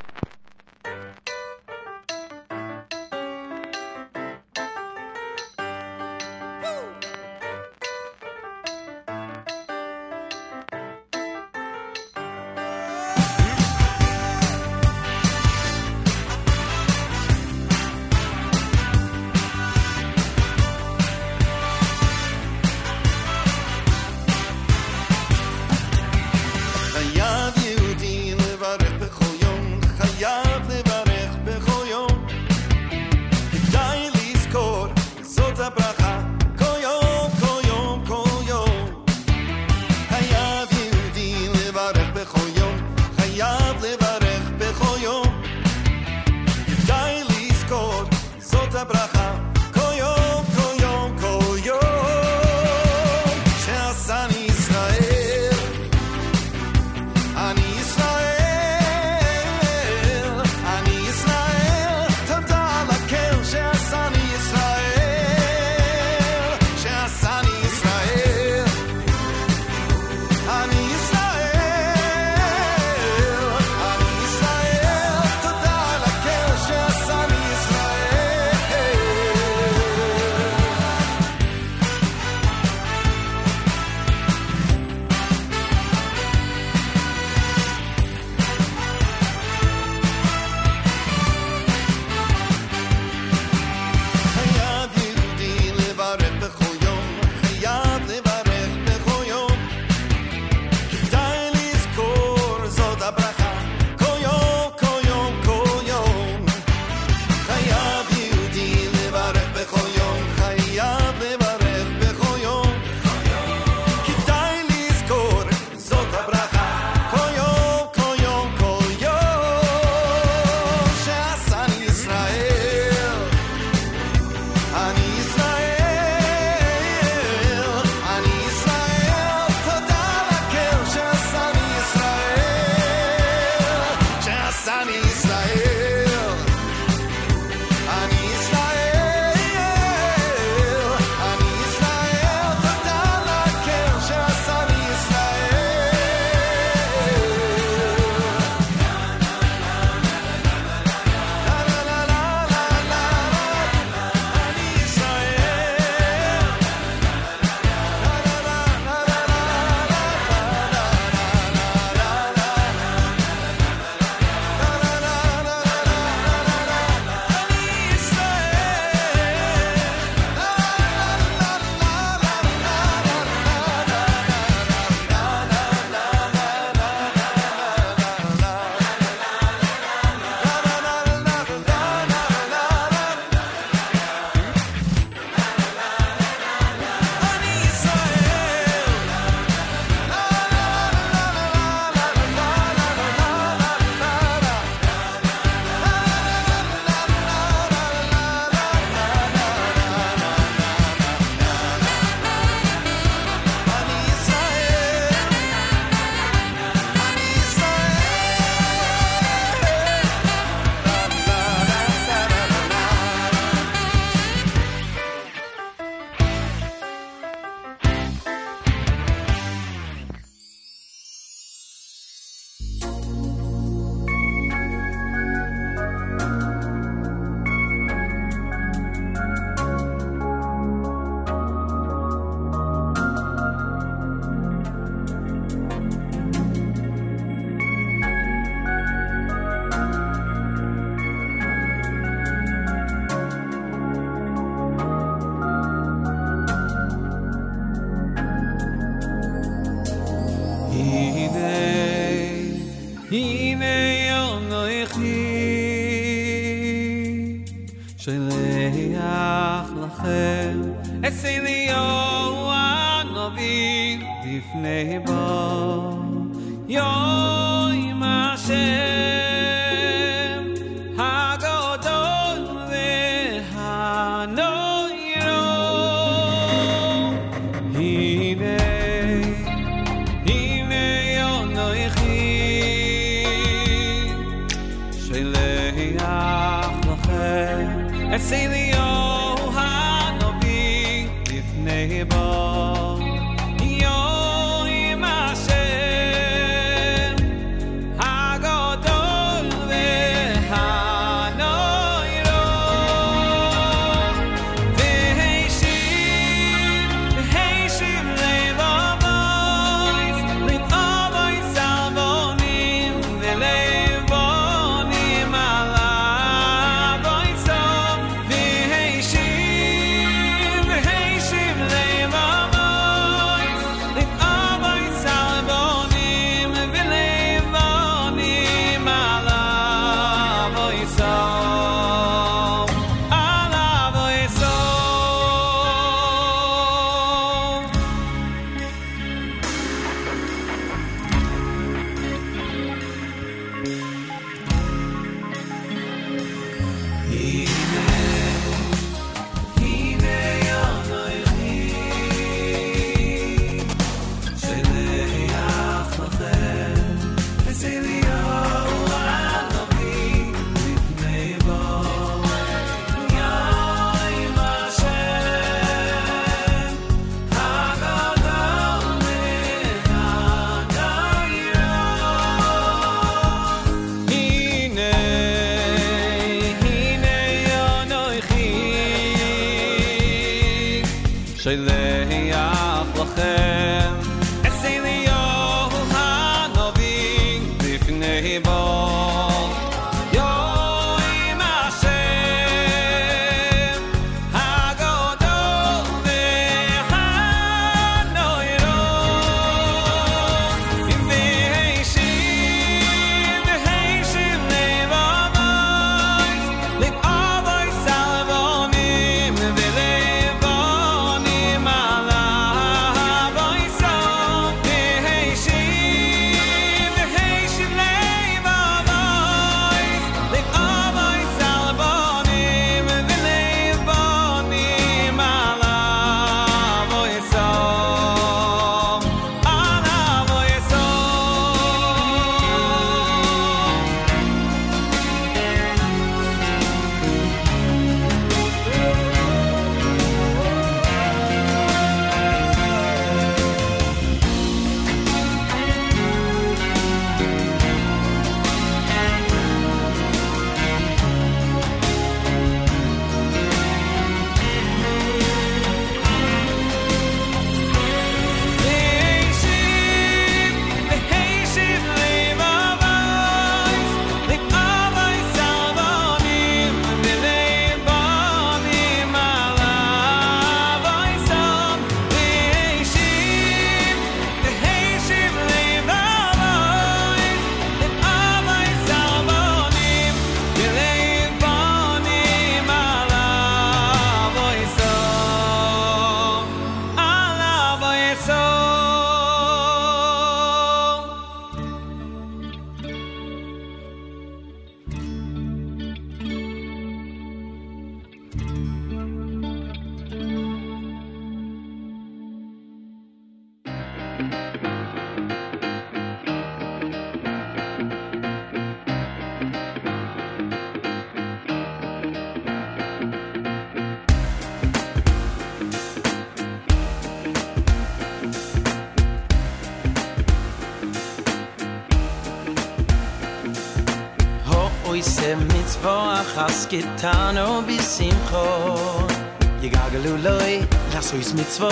so is mit zwo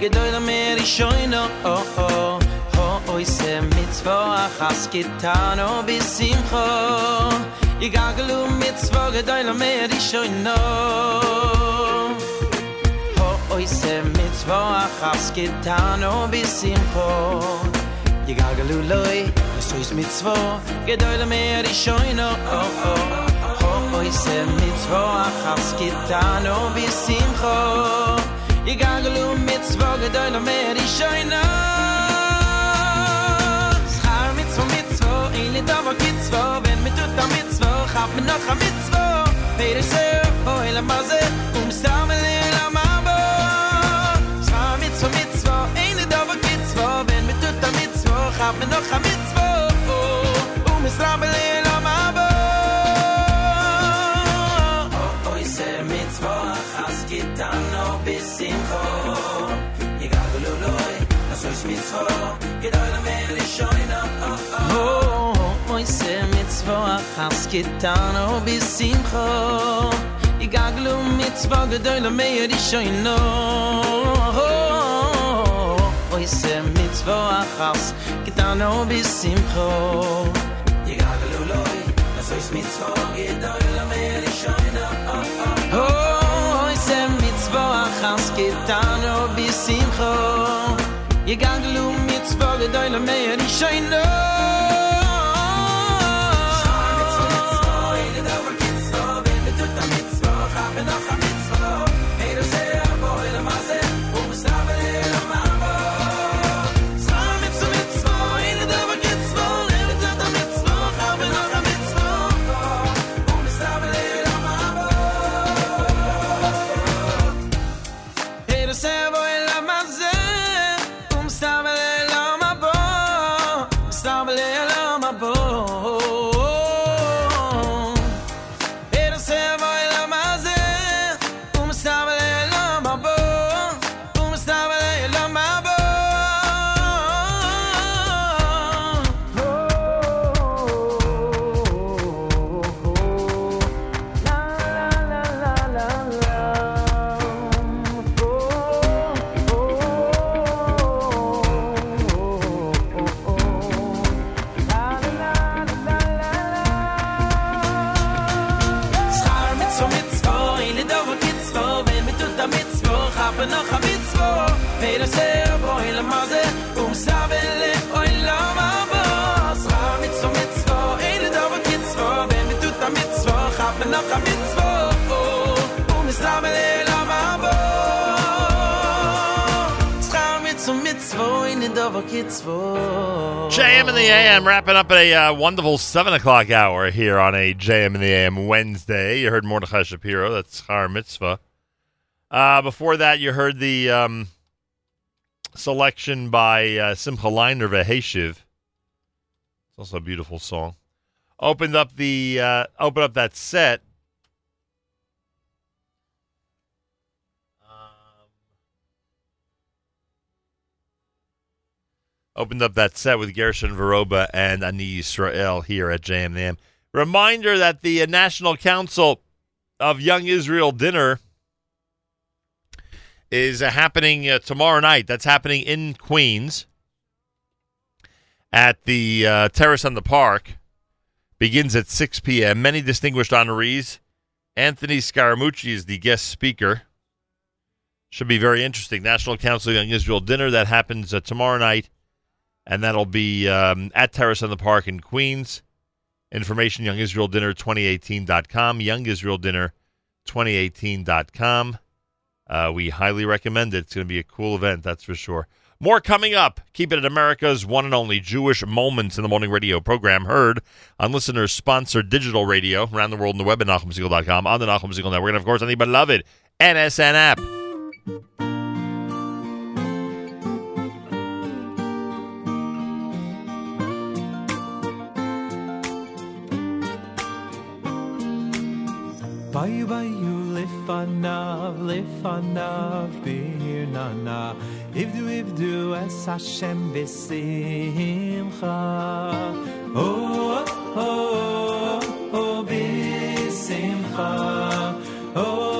gedoyde mer ich shoyn oh oh ho oi se mit zwo a has getan o bis im kho i gaglu mit zwo gedoyde mer ich shoyno ho oi se mit zwo a has getan o bis im kho i gaglu loy so is mit zwo gedoyde mer ich shoyn oh oh ho oi se mit zwo a has getan o bis im kho I gang um mit zwoge deine no mer i scheine Schar mit zwo mit zwo i da aber git zwo wenn mit du da mit zwo hab mir noch a mit zwo Wer is er ho el maze um stamel in a mambo Schar mit zwo mit zwo i da aber git zwo wenn mit du da mit zwo hab mir noch a mit zwo um stamel achas kitano bisimcho Yigaglu loy asois mitzvo Gedoy la mer ishoyna Oh, se mitzvo achas kitano bisimcho Yigaglu mitzvo gedoy la ishoyna Oi se gedoy Oh, itano bisimcho ye ganglu mit zvole deile meyer ich shein no Oh, in the mitzvah. Dover kitzvo. JM in the AM, wrapping up at a uh, wonderful 7 o'clock hour here on a JM in the AM Wednesday. You heard Mordechai Shapiro, that's Char Mitzvah. Uh, before that, you heard the um, selection by uh, Simcha Leiner Veheshiv. It's also a beautiful song. Opened up the uh, opened up that set. Opened up that set with Gershon Veroba and Ani Yisrael here at JMM. Reminder that the uh, National Council of Young Israel Dinner is uh, happening uh, tomorrow night. That's happening in Queens at the uh, Terrace on the Park. Begins at 6 p.m. Many distinguished honorees. Anthony Scaramucci is the guest speaker. Should be very interesting. National Council of Young Israel Dinner that happens uh, tomorrow night and that'll be um, at Terrace on the Park in Queens. Information YoungIsraelDinner2018.com, YoungIsraelDinner2018.com. Uh, we highly recommend it. It's going to be a cool event, that's for sure. More coming up. Keep it at America's one and only Jewish Moments in the Morning radio program, heard on listeners sponsored digital radio around the world on the web at NachumSegal.com, on the Nachum Segal Network, and of course on the beloved NSN app. Bayu lifanav lifanav birnana Ivdu ivdu es Hashem besimcha. Oh oh oh, oh besimcha. Oh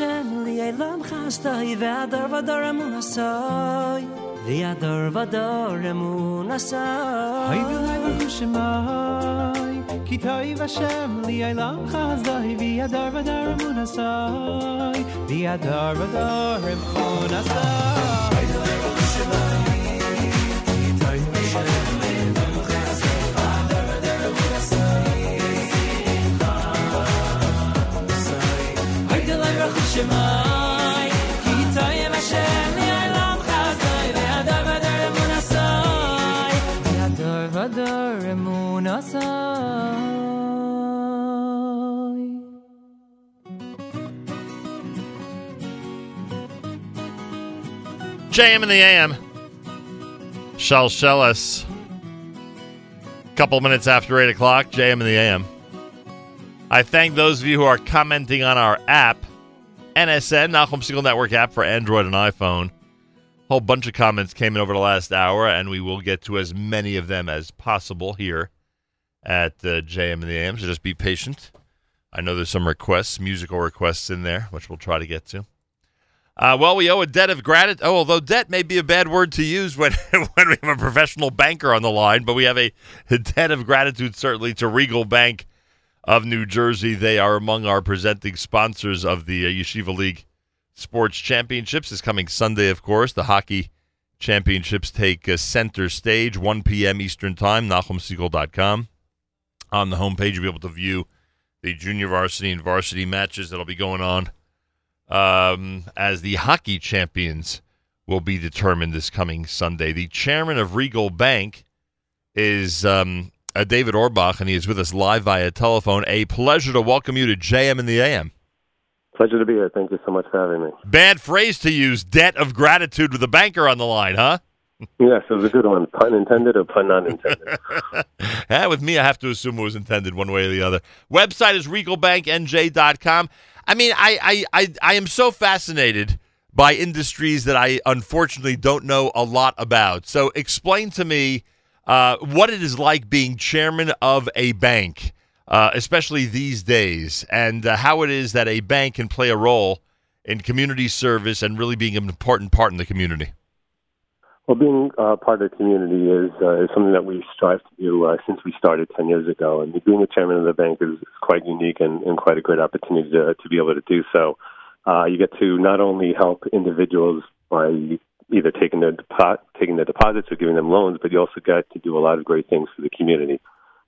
Hashem li elam chastoi ve'ador vador amunasoi ve'ador vador amunasoi Haydi hayvan chushimai ki toi v'Hashem li elam chastoi ve'ador vador amunasoi ve'ador vador amunasoi lay shemai ki toy vashem li elam chazoi והדור ודור אמון עשוי והדור ודור אמון עשוי JM in the AM. Shall shell us. Couple minutes after 8 o'clock, JM in the AM. I thank those of you who are commenting on our app, NSN, Nachum Segal Network app for Android and iPhone. Whole bunch of comments came in over the last hour, and we will get to as many of them as possible here at uh, JM in the AM. So just be patient. I know there's some requests, musical requests in there, which we'll try to get to. Uh, well, we owe a debt of gratitude. Oh, although debt may be a bad word to use when when we have a professional banker on the line, but we have a, a debt of gratitude certainly to Regal Bank of New Jersey. They are among our presenting sponsors of the uh, Yeshiva League Sports Championships. Is coming Sunday, of course. The hockey championships take uh, center stage, 1 p.m. Eastern Time. NachumSegal.com. On the homepage, you'll be able to view the junior varsity and varsity matches that'll be going on um, as the hockey champions will be determined this coming Sunday. The chairman of Regal Bank is um, uh, David Orbach, and he is with us live via telephone. A pleasure to welcome you to JM in the AM. Pleasure to be here. Thank you so much for having me. Bad phrase to use, debt of gratitude with a banker on the line, huh? Yes, it was a good one. Pun intended or pun not intended? Eh, with me, I have to assume it was intended one way or the other. Website is regalbanknj.com. I mean, I, I, I, I am so fascinated by industries that I unfortunately don't know a lot about. So explain to me uh, what it is like being chairman of a bank, uh, especially these days, and uh, how it is that a bank can play a role in community service and really being an important part in the community. Well, being uh, part of the community is, uh, is something that we strive to do since we started 10 years ago. And being the chairman of the bank is, quite unique and, and quite a great opportunity to, to be able to do so. You get to not only help individuals by either taking their, depo- taking their deposits or giving them loans, but you also get to do a lot of great things for the community.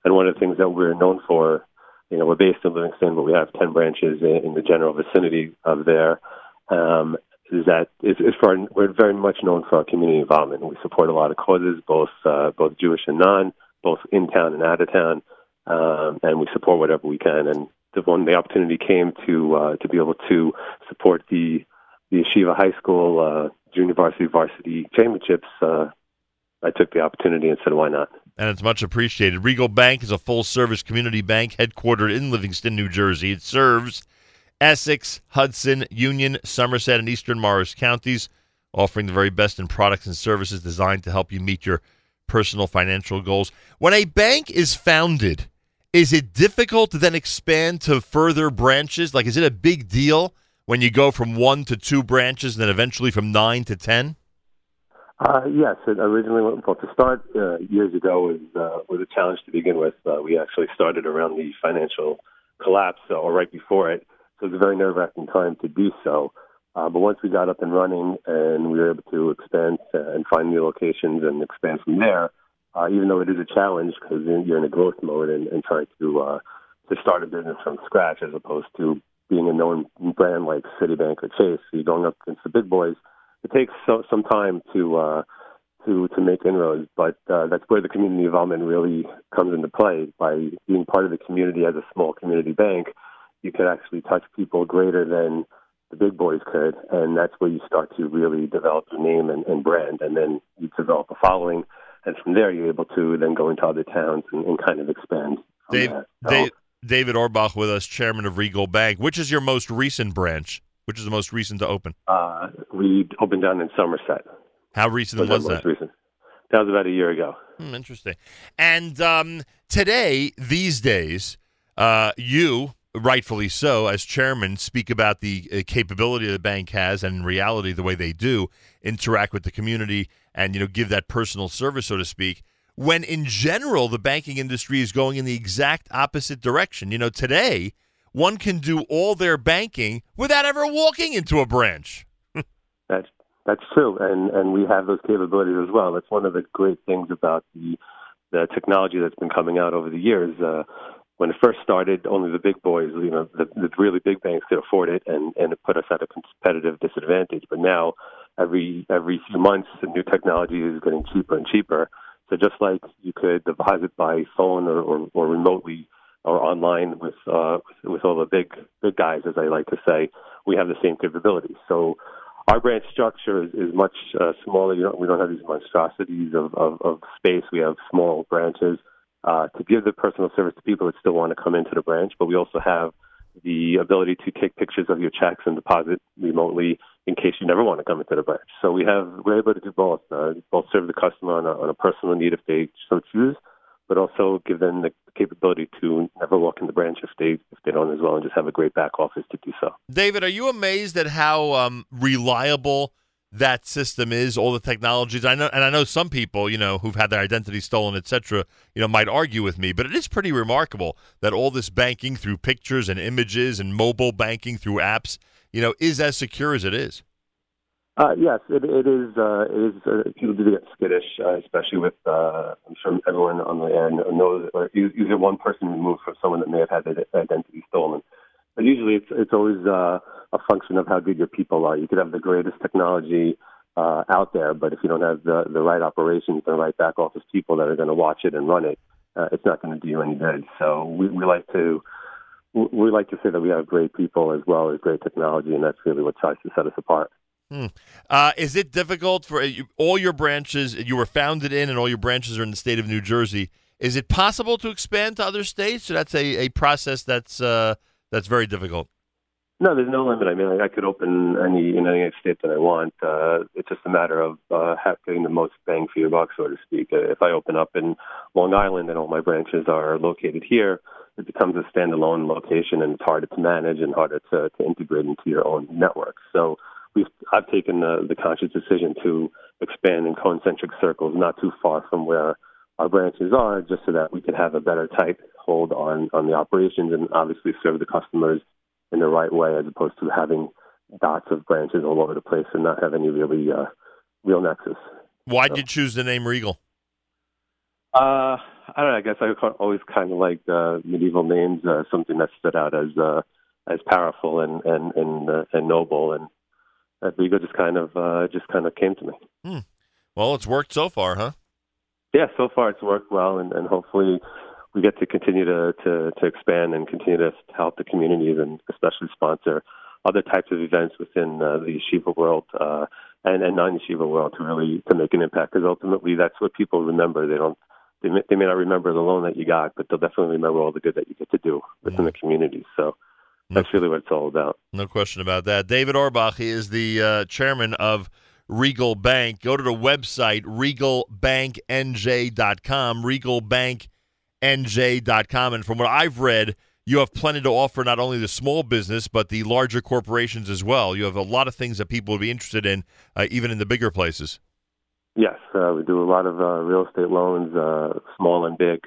And one of the things that we're known for, you know, we're based in Livingston, but we have 10 branches in, in the general vicinity of there. Um, is that is, is for our, we're very much known for our community involvement. We support a lot of causes, both uh, both Jewish and non, both in town and out of town, um, and we support whatever we can. And the when the opportunity came to uh, to be able to support the the Yeshiva High School uh, Junior Varsity Varsity Championships, uh, I took the opportunity and said, "Why not?" and it's much appreciated. Regal Bank is a full service community bank headquartered in Livingston, New Jersey. It serves Essex, Hudson, Union, Somerset, and Eastern Morris counties, offering the very best in products and services designed to help you meet your personal financial goals. When a bank is founded, is it difficult to then expand to further branches? Like, is it a big deal when you go from one to two branches and then eventually from nine to ten? Uh, yes, it originally well, to start uh, years ago was uh, was a challenge to begin with. Uh, we actually started around the financial collapse, uh, or right before it, so it was a very nerve wracking time to do so. Uh, but once we got up and running and we were able to expand and find new locations and expand from there, uh, even though it is a challenge because you're in a growth mode and, and trying to uh, to start a business from scratch as opposed to being a known brand like Citibank or Chase, you're going up against the big boys. It takes so, some time to uh, to to make inroads, but uh, that's where the community involvement really comes into play. By being part of the community as a small community bank, you can actually touch people greater than the big boys could, and that's where you start to really develop your name and, and brand, and then you develop a following, and from there you're able to then go into other towns and, and kind of expand. Dave, Dave, David Orbach with us, chairman of Regal Bank. Which is your most recent branch? Which is the most recent to open? uh, we opened down in Somerset. How recent Was was that recent? That was about a year ago. Hmm, interesting. And um, today, these days, uh, you rightfully so, as chairman, speak about the uh, capability the bank has, and in reality, the way they do interact with the community and you know give that personal service, so to speak. When in general, the banking industry is going in the exact opposite direction. You know, today one can do all their banking without ever walking into a branch. That's that's true, and and we have those capabilities as well. That's one of the great things about the the technology that's been coming out over the years. Uh, when it first started, only the big boys, you know, the, the really big banks could afford it, and and it put us at a competitive disadvantage. But now, every every few months, the new technology is getting cheaper and cheaper. So just like you could deposit by phone or, or, or remotely or online with uh, with all the big big guys, as I like to say, we have the same capabilities. So our branch structure is, is much uh, smaller. Know, we don't have these monstrosities of, of, of space. We have small branches uh, to give the personal service to people that still want to come into the branch, but we also have the ability to take pictures of your checks and deposit remotely in case you never want to come into the branch. So we have we're able to do both, uh, both serve the customer on a, on a personal need if they so choose, but also give them the capability to never walk in the branch if they if they don't as well, and just have a great back office to do so. David, are you amazed at how um, reliable that system is? All the technologies I know, and I know some people, you know, who've had their identity stolen, etc., you know, might argue with me, but it is pretty remarkable that all this banking through pictures and images and mobile banking through apps, you know, is as secure as it is. Uh, yes, it, it is. Uh, it is. Uh, people do get skittish, uh, especially with. Uh, I'm sure everyone on the air knows, or you, you get one person removed from someone that may have had their identity stolen. But usually, it's it's always uh, a function of how good your people are. You could have the greatest technology uh, out there, but if you don't have the the right operations, the right back office people that are going to watch it and run it, uh, it's not going to do you any good. So we, we like to we like to say that we have great people as well as great technology, and that's really what tries to set us apart. Hmm. Uh, is it difficult for uh, all your branches you were founded in, and all your branches are in the state of New Jersey? Is it possible to expand to other states? So that's a, a process that's uh, that's very difficult. No, there's no limit. I mean, I, I could open any in any state that I want. Uh, it's just a matter of uh, getting the most bang for your buck, so to speak. Uh, if I open up in Long Island and all my branches are located here, it becomes a standalone location, and it's harder to manage and harder to, to integrate into your own network. So we've I've taken the, the conscious decision to expand in concentric circles, not too far from where our branches are, just so that we could have a better tight hold on on the operations and obviously serve the customers in the right way, as opposed to having dots of branches all over the place and not have any really uh, real nexus. Why did so. you choose the name Regal? Uh, I don't know. I guess I always kind of like uh, medieval names, uh, something that stood out as uh, as powerful and and and, uh, and noble, and that Regal just kind of uh, just kind of came to me. Hmm. Well, it's worked so far, huh? Yeah, so far it's worked well, and, and hopefully we get to continue to, to, to expand and continue to help the communities and especially sponsor other types of events within uh, the yeshiva world uh, and, and non-yeshiva world to really to make an impact. Because ultimately, that's what people remember. They don't. They may, they may not remember the loan that you got, but they'll definitely remember all the good that you get to do within yeah. the community. So that's really what it's all about. No question about that. David Orbach he is the uh, chairman of Regal Bank. Go to the website regalbanknj.com, regalbanknj.com, and from what I've read, you have plenty to offer not only the small business but the larger corporations as well. You have a lot of things that people would be interested in, uh, even in the bigger places. Yes, uh, we do a lot of uh, real estate loans, uh, small and big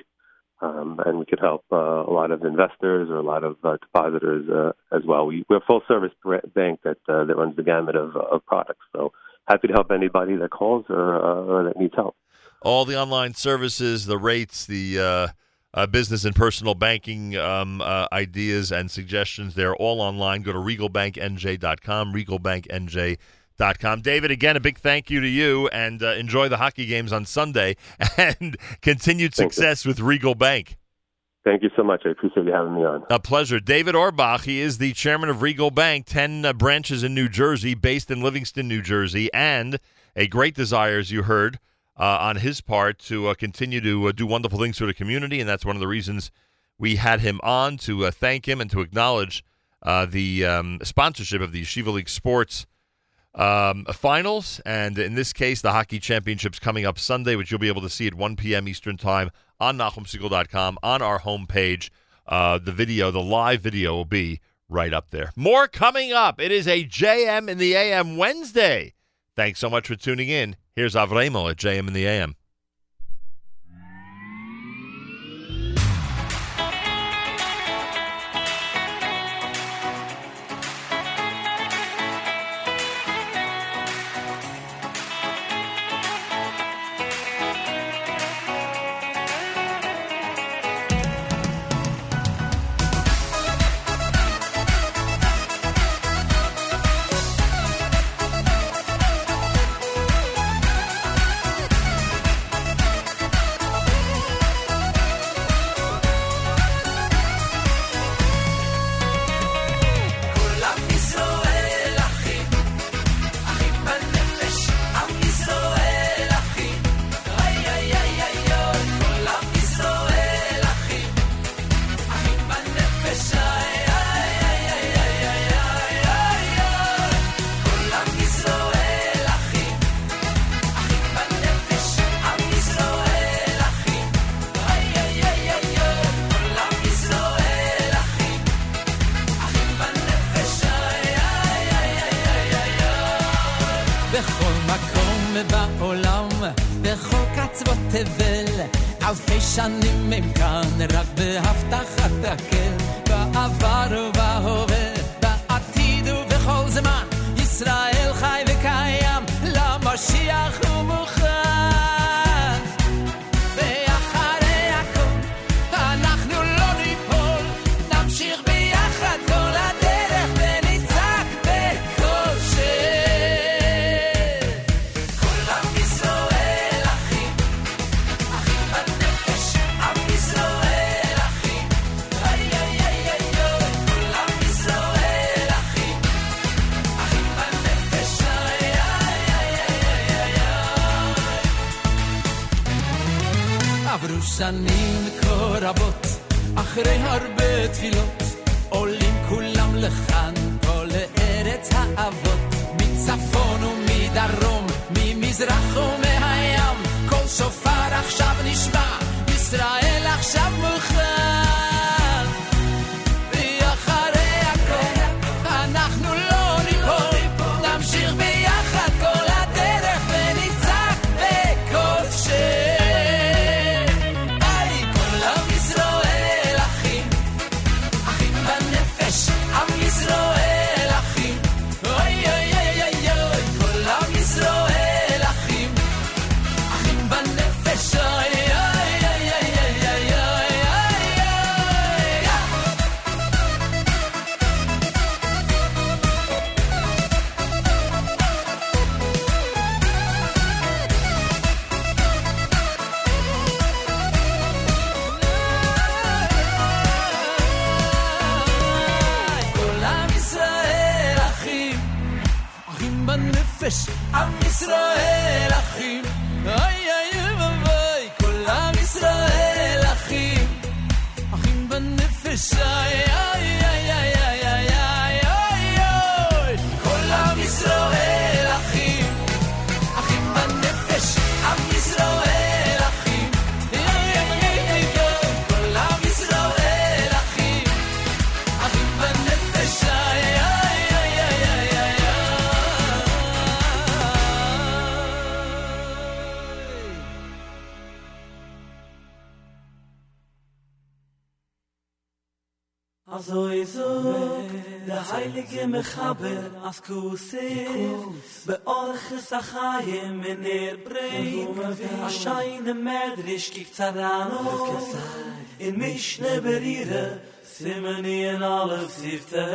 um, and we could help uh, a lot of investors or a lot of uh, depositors uh, as well. We, we're a full service bank that uh, that runs the gamut of, of products. So happy to help anybody that calls or, uh, or that needs help. All the online services, the rates, the uh, uh, business and personal banking um, uh, ideas and suggestions, they're all online. Go to regalbanknj.com, regalbanknj.com Com. David, again, a big thank you to you and uh, enjoy the hockey games on Sunday and continued Thank success you. with Regal Bank. Thank you so much. I appreciate you having me on. A pleasure. David Orbach, he is the chairman of Regal Bank, 10 uh, branches in New Jersey, based in Livingston, New Jersey, and a great desire, as you heard, uh, on his part to uh, continue to uh, do wonderful things for the community. And that's one of the reasons we had him on to uh, thank him and to acknowledge the um, sponsorship of the Yeshiva League Sports um, finals. And in this case, the hockey championships coming up Sunday, which you'll be able to see at 1 p.m. Eastern Time on NachumSegal.com on our homepage. Uh, the video, the live video, will be right up there. More coming up. It is a JM in the AM Wednesday. Thanks so much for tuning in. Here's Avremo at JM in the AM. heilige mechaber as kuse be orch sachaim in er brei a shaine medrisch gibt zarano in mischne berire simeni en alles sifte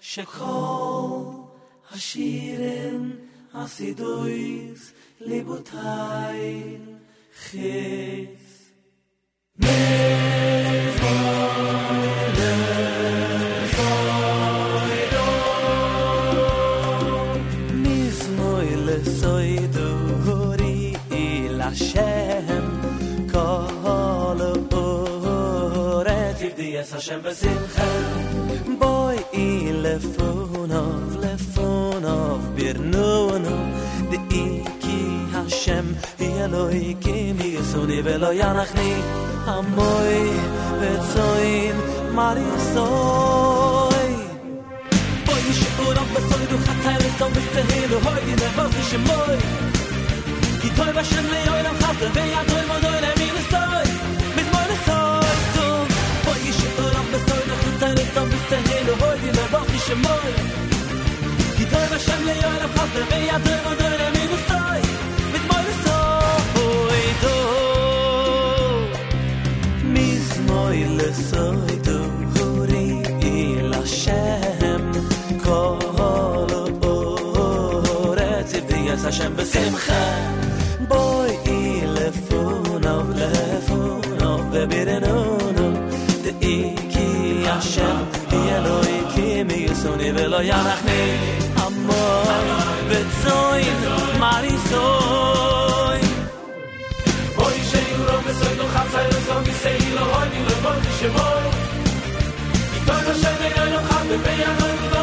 shekol hashiren as idois libutai khis me yes Hashem besimcha. Boy i lefon of lefon of birnu no de iki Hashem i eloi ki mi suni velo yanachni. Amoy vetzoin marisoy. Boy i shkur of besoy du chatel so besehilu hoy i nevo si shemoy. Ki toy vashem leoy lam chatel ve yadoy modoy le שמול כי דוי בשם ליועל הפחת ובי מודוי למי מוסטוי מתמול דו מזמוי לסוי דו הורי אל השם כל אורץ יבדי השם בשמחה. בואי אילפונו ולפונו ובירנונו דאי השם אלוהי כי מיוסוני ולא ינחני המון וצוין מריסוי Hoy shein lo me soy lo khatsay lo so mi sei lo hoy ni lo bon ki shmoy I to no shene yo lo khat be ya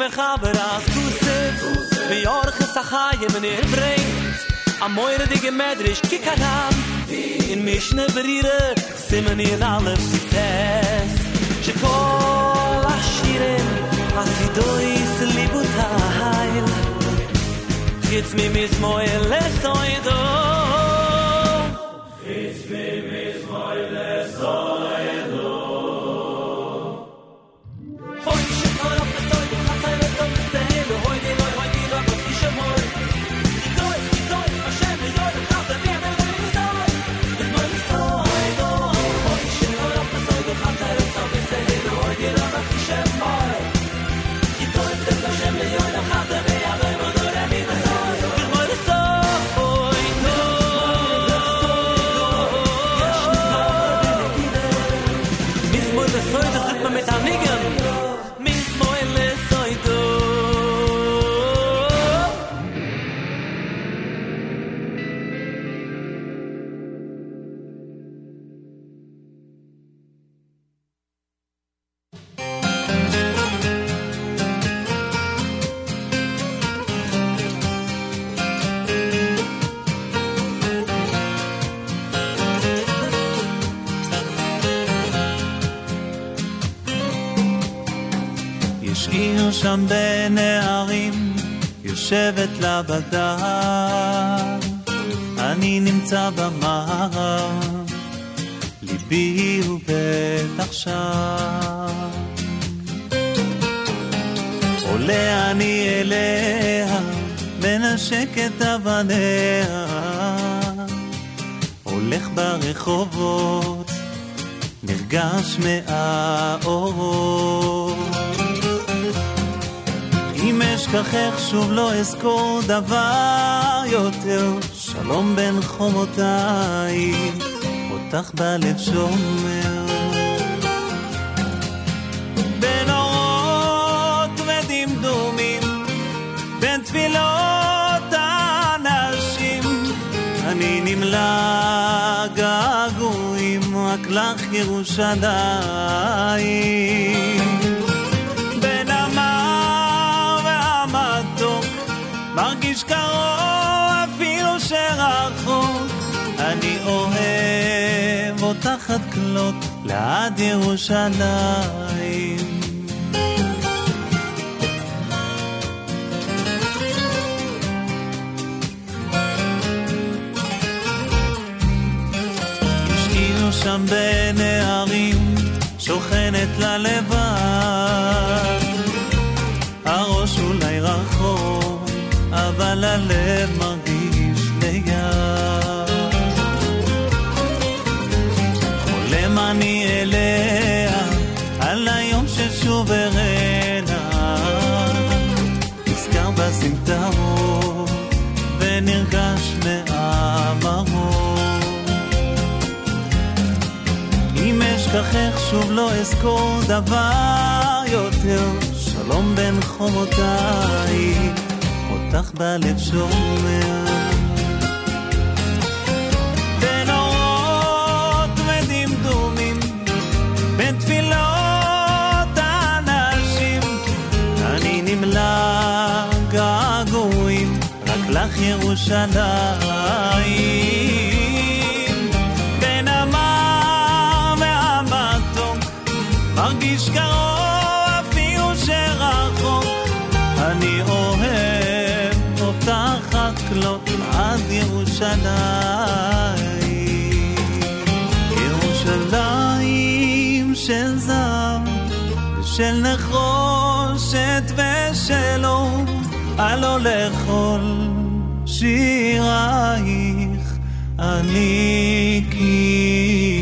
heilige Mechaber as Kusef wie Orche Sachayim in ihr bringt am moire dige Medrisch kikaram in Mishne Berire simen in alle Sites Shekol Ashirim Asidois Libutayl Chitz mi mis moe lesoido Chitz mi mis moe lesoido יושבת לה בדם. אני נמצא במערב, ליבי הוא בטח שם. עולה אני אליה, מנשק אבניה, הולך ברחובות, נרגש מהאורות. אשכחך שוב לא אזכור דבר יותר, שלום בין חומותיי, אותך בלב שומר. בין אורות ודמדומים, בין תפילות האנשים, אני נמלא געגועים רק לך ירושלים. מרגיש קרוב אפילו שרחוק. אני אוהב אותך עד כלות, לעד ירושלים. שם בין הערים, שוכנת לה לבד. הראש אולי רחוק, אבל הלב מרגיש ליד. חולם אני אליה, על היום ששוב אראנה. נזכר בסמטאות, ונרגש מאמרות. אם אשכחך שוב לא אזכור דבר יותר, שלום בין חומותייך. אותך בלב שומע. בין ודמדומים, בין תפילות האנשים, אני נמלא געגועים, רק לך ירושלים. ירושלים, ירושלים של זהב ושל נחושת ושל אור, הלא לכל שירייך אני קיר.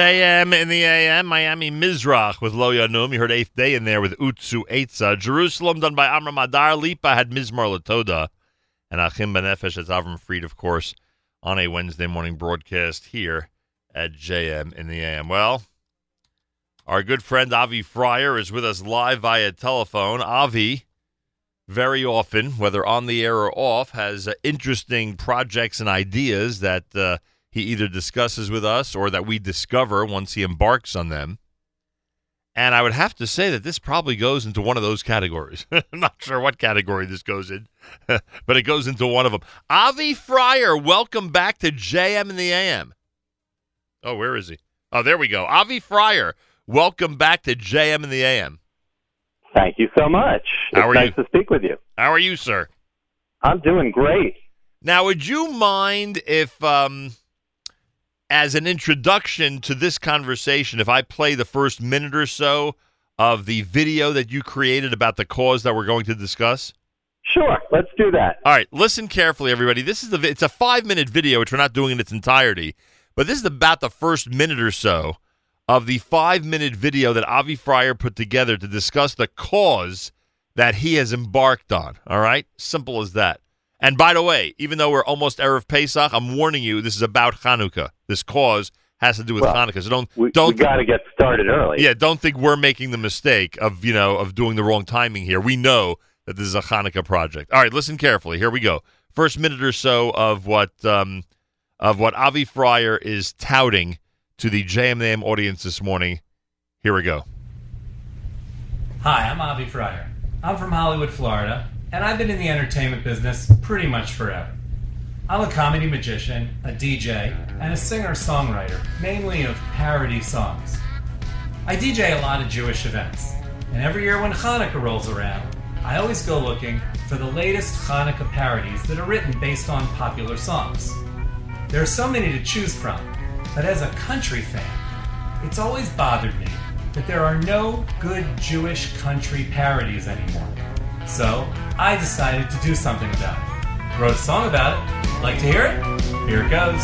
JM in the AM, Miami Mizrach with Lo Yanum. You heard Eighth Day in there with Utsu Eitza. Jerusalem done by Amram Adar. Lipa had Mizmar Latoda. And Achim Benefesh, that's Avram Fried, of course, on a Wednesday morning broadcast here at JM in the AM. Well, our good friend Avi Frier is with us live via telephone. Avi, very often, whether on the air or off, has uh, interesting projects and ideas that uh, he either discusses with us or that we discover once he embarks on them. And I would have to say that this probably goes into one of those categories. I'm not sure what category this goes in, but it goes into one of them. Avi Frier, welcome back to JM in the AM. Oh, where is he? Oh, there we go. Avi Frier, welcome back to JM in the AM. Thank you so much. How it's nice you? to speak with you. How are you, sir? I'm doing great. Now, would you mind if, um, as an introduction to this conversation, if I play the first minute or so of the video that you created about the cause that we're going to discuss? Sure, let's do that. All right, listen carefully, everybody. This is the it's a five minute video, which we're not doing in its entirety, but this is about the first minute or so of the five minute video that Avi Frier put together to discuss the cause that he has embarked on. All right, simple as that. And by the way, even though we're almost erev Pesach, I'm warning you, this is about Hanukkah. This cause has to do with Well, Hanukkah. So don't We, don't got to get started early. yeah, don't think we're making the mistake of you know of doing the wrong timing here. We know that this is a Hanukkah project. All right, listen carefully. Here we go. First minute or so of what um, of what Avi Frier is touting to the JMNAM audience this morning. Here we go. Hi, I'm Avi Frier. I'm from Hollywood, Florida, and I've been in the entertainment business pretty much forever. I'm a comedy magician, a DJ, and a singer songwriter, mainly of parody songs. I DJ a lot of Jewish events, and every year when Hanukkah rolls around, I always go looking for the latest Hanukkah parodies that are written based on popular songs. There are so many to choose from, but as a country fan, it's always bothered me that there are no good Jewish country parodies anymore. So I decided to do something about it. Wrote a song about it. Like to hear it? Here it goes.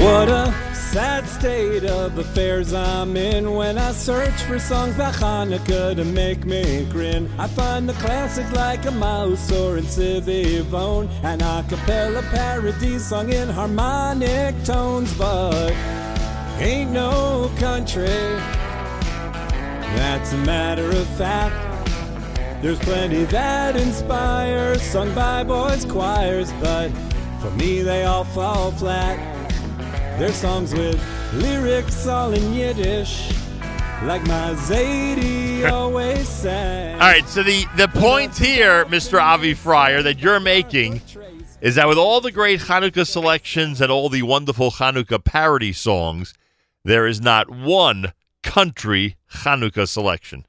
What a sad state of affairs I'm in when I search for songs by Hanukkah to make me grin. I find the classics like a mouse or in Sivivon, an a cappella parody sung in harmonic tones, but ain't no country. That's a matter of fact. There's plenty that inspire, sung by boys' choirs, but for me they all fall flat. They're songs with lyrics all in Yiddish, like my Zadie always sang. All right, so the the point here, Mr. Avi Frier, that you're making is that with all the great Hanukkah selections and all the wonderful Hanukkah parody songs, there is not one country Hanukkah selection.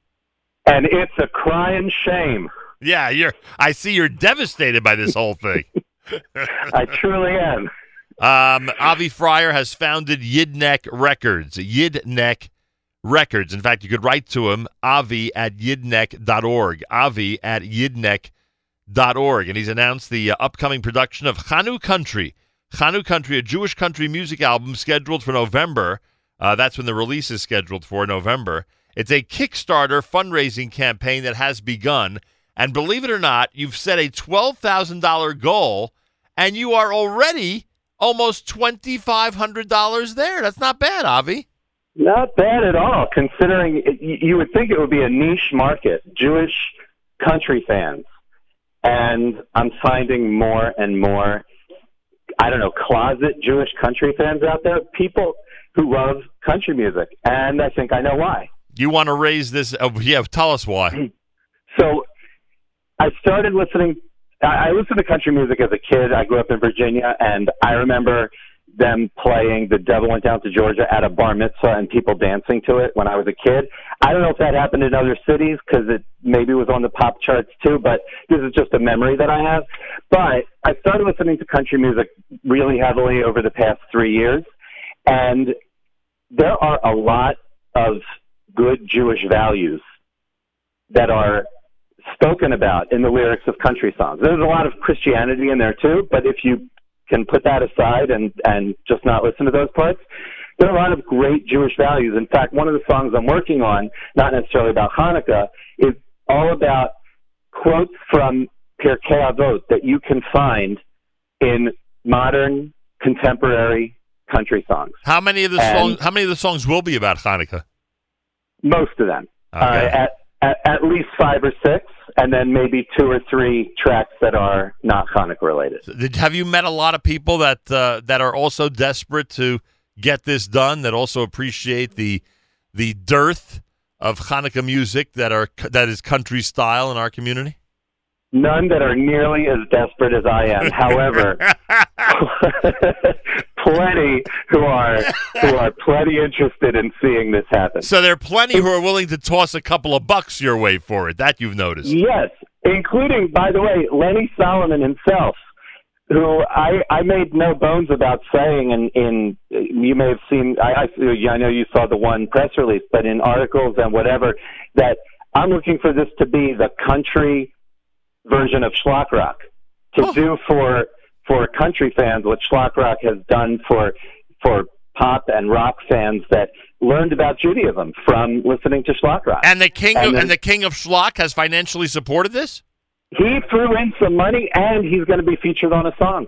And it's a crying shame. Yeah, you're. I see you're devastated by this whole thing. I truly am. Um, Avi Frier has founded Yidneck Records. Yidneck Records. In fact, you could write to him, avi at yidneck.org. Avi at yidneck.org. And he's announced the uh, upcoming production of ChanuKountry. Chanu Country, a Jewish country music album scheduled for November. Uh, that's when the release is scheduled for November. It's a Kickstarter fundraising campaign that has begun. And believe it or not, you've set a $12,000 goal, and you are already almost $2,500 there. That's not bad, Avi. Not bad at all, considering it, you you would think it would be a niche market, Jewish country fans. And I'm finding more and more, I don't know, closet Jewish country fans out there, people who love country music. And I think I know why. You want to raise this? Oh, yeah, tell us why. So I started listening. I listened to country music as a kid. I grew up in Virginia, and I remember them playing "The Devil Went Down to Georgia" at a bar mitzvah and people dancing to it when I was a kid. I don't know if that happened in other cities because it maybe was on the pop charts too, but this is just a memory that I have. But I started listening to country music really heavily over the past three years, and there are a lot of good Jewish values that are spoken about in the lyrics of country songs. There's a lot of Christianity in there too, but if you can put that aside and and just not listen to those parts, there are a lot of great Jewish values. In fact, one of the songs I'm working on, not necessarily about Hanukkah, is all about quotes from Pirkei Avot that you can find in modern, contemporary country songs. How many of the And- songs? How many of the songs will be about Hanukkah? Most of them. Okay. Uh, at, at, at least five or six, and then maybe two or three tracks that are not Hanukkah related. Did, have you met a lot of people that uh, that are also desperate to get this done? That also appreciate the the dearth of Hanukkah music that are that is country style in our community. None that are nearly as desperate as I am. However, plenty who are who are plenty interested in seeing this happen. So there are plenty who are willing to toss a couple of bucks your way for it. That you've noticed. Yes, including, by the way, Lenny Solomon himself, who I, I made no bones about saying, and in, you may have seen, I, I, I know you saw the one press release, but in articles and whatever, that I'm looking for this to be the country version of Shlock Rock, to oh. do for for country fans what Shlock Rock has done for for pop and rock fans that learned about Judaism from listening to Shlock Rock. And the king And of, then- and the king of schlock has financially supported this. He threw in some money, and he's going to be featured on a song.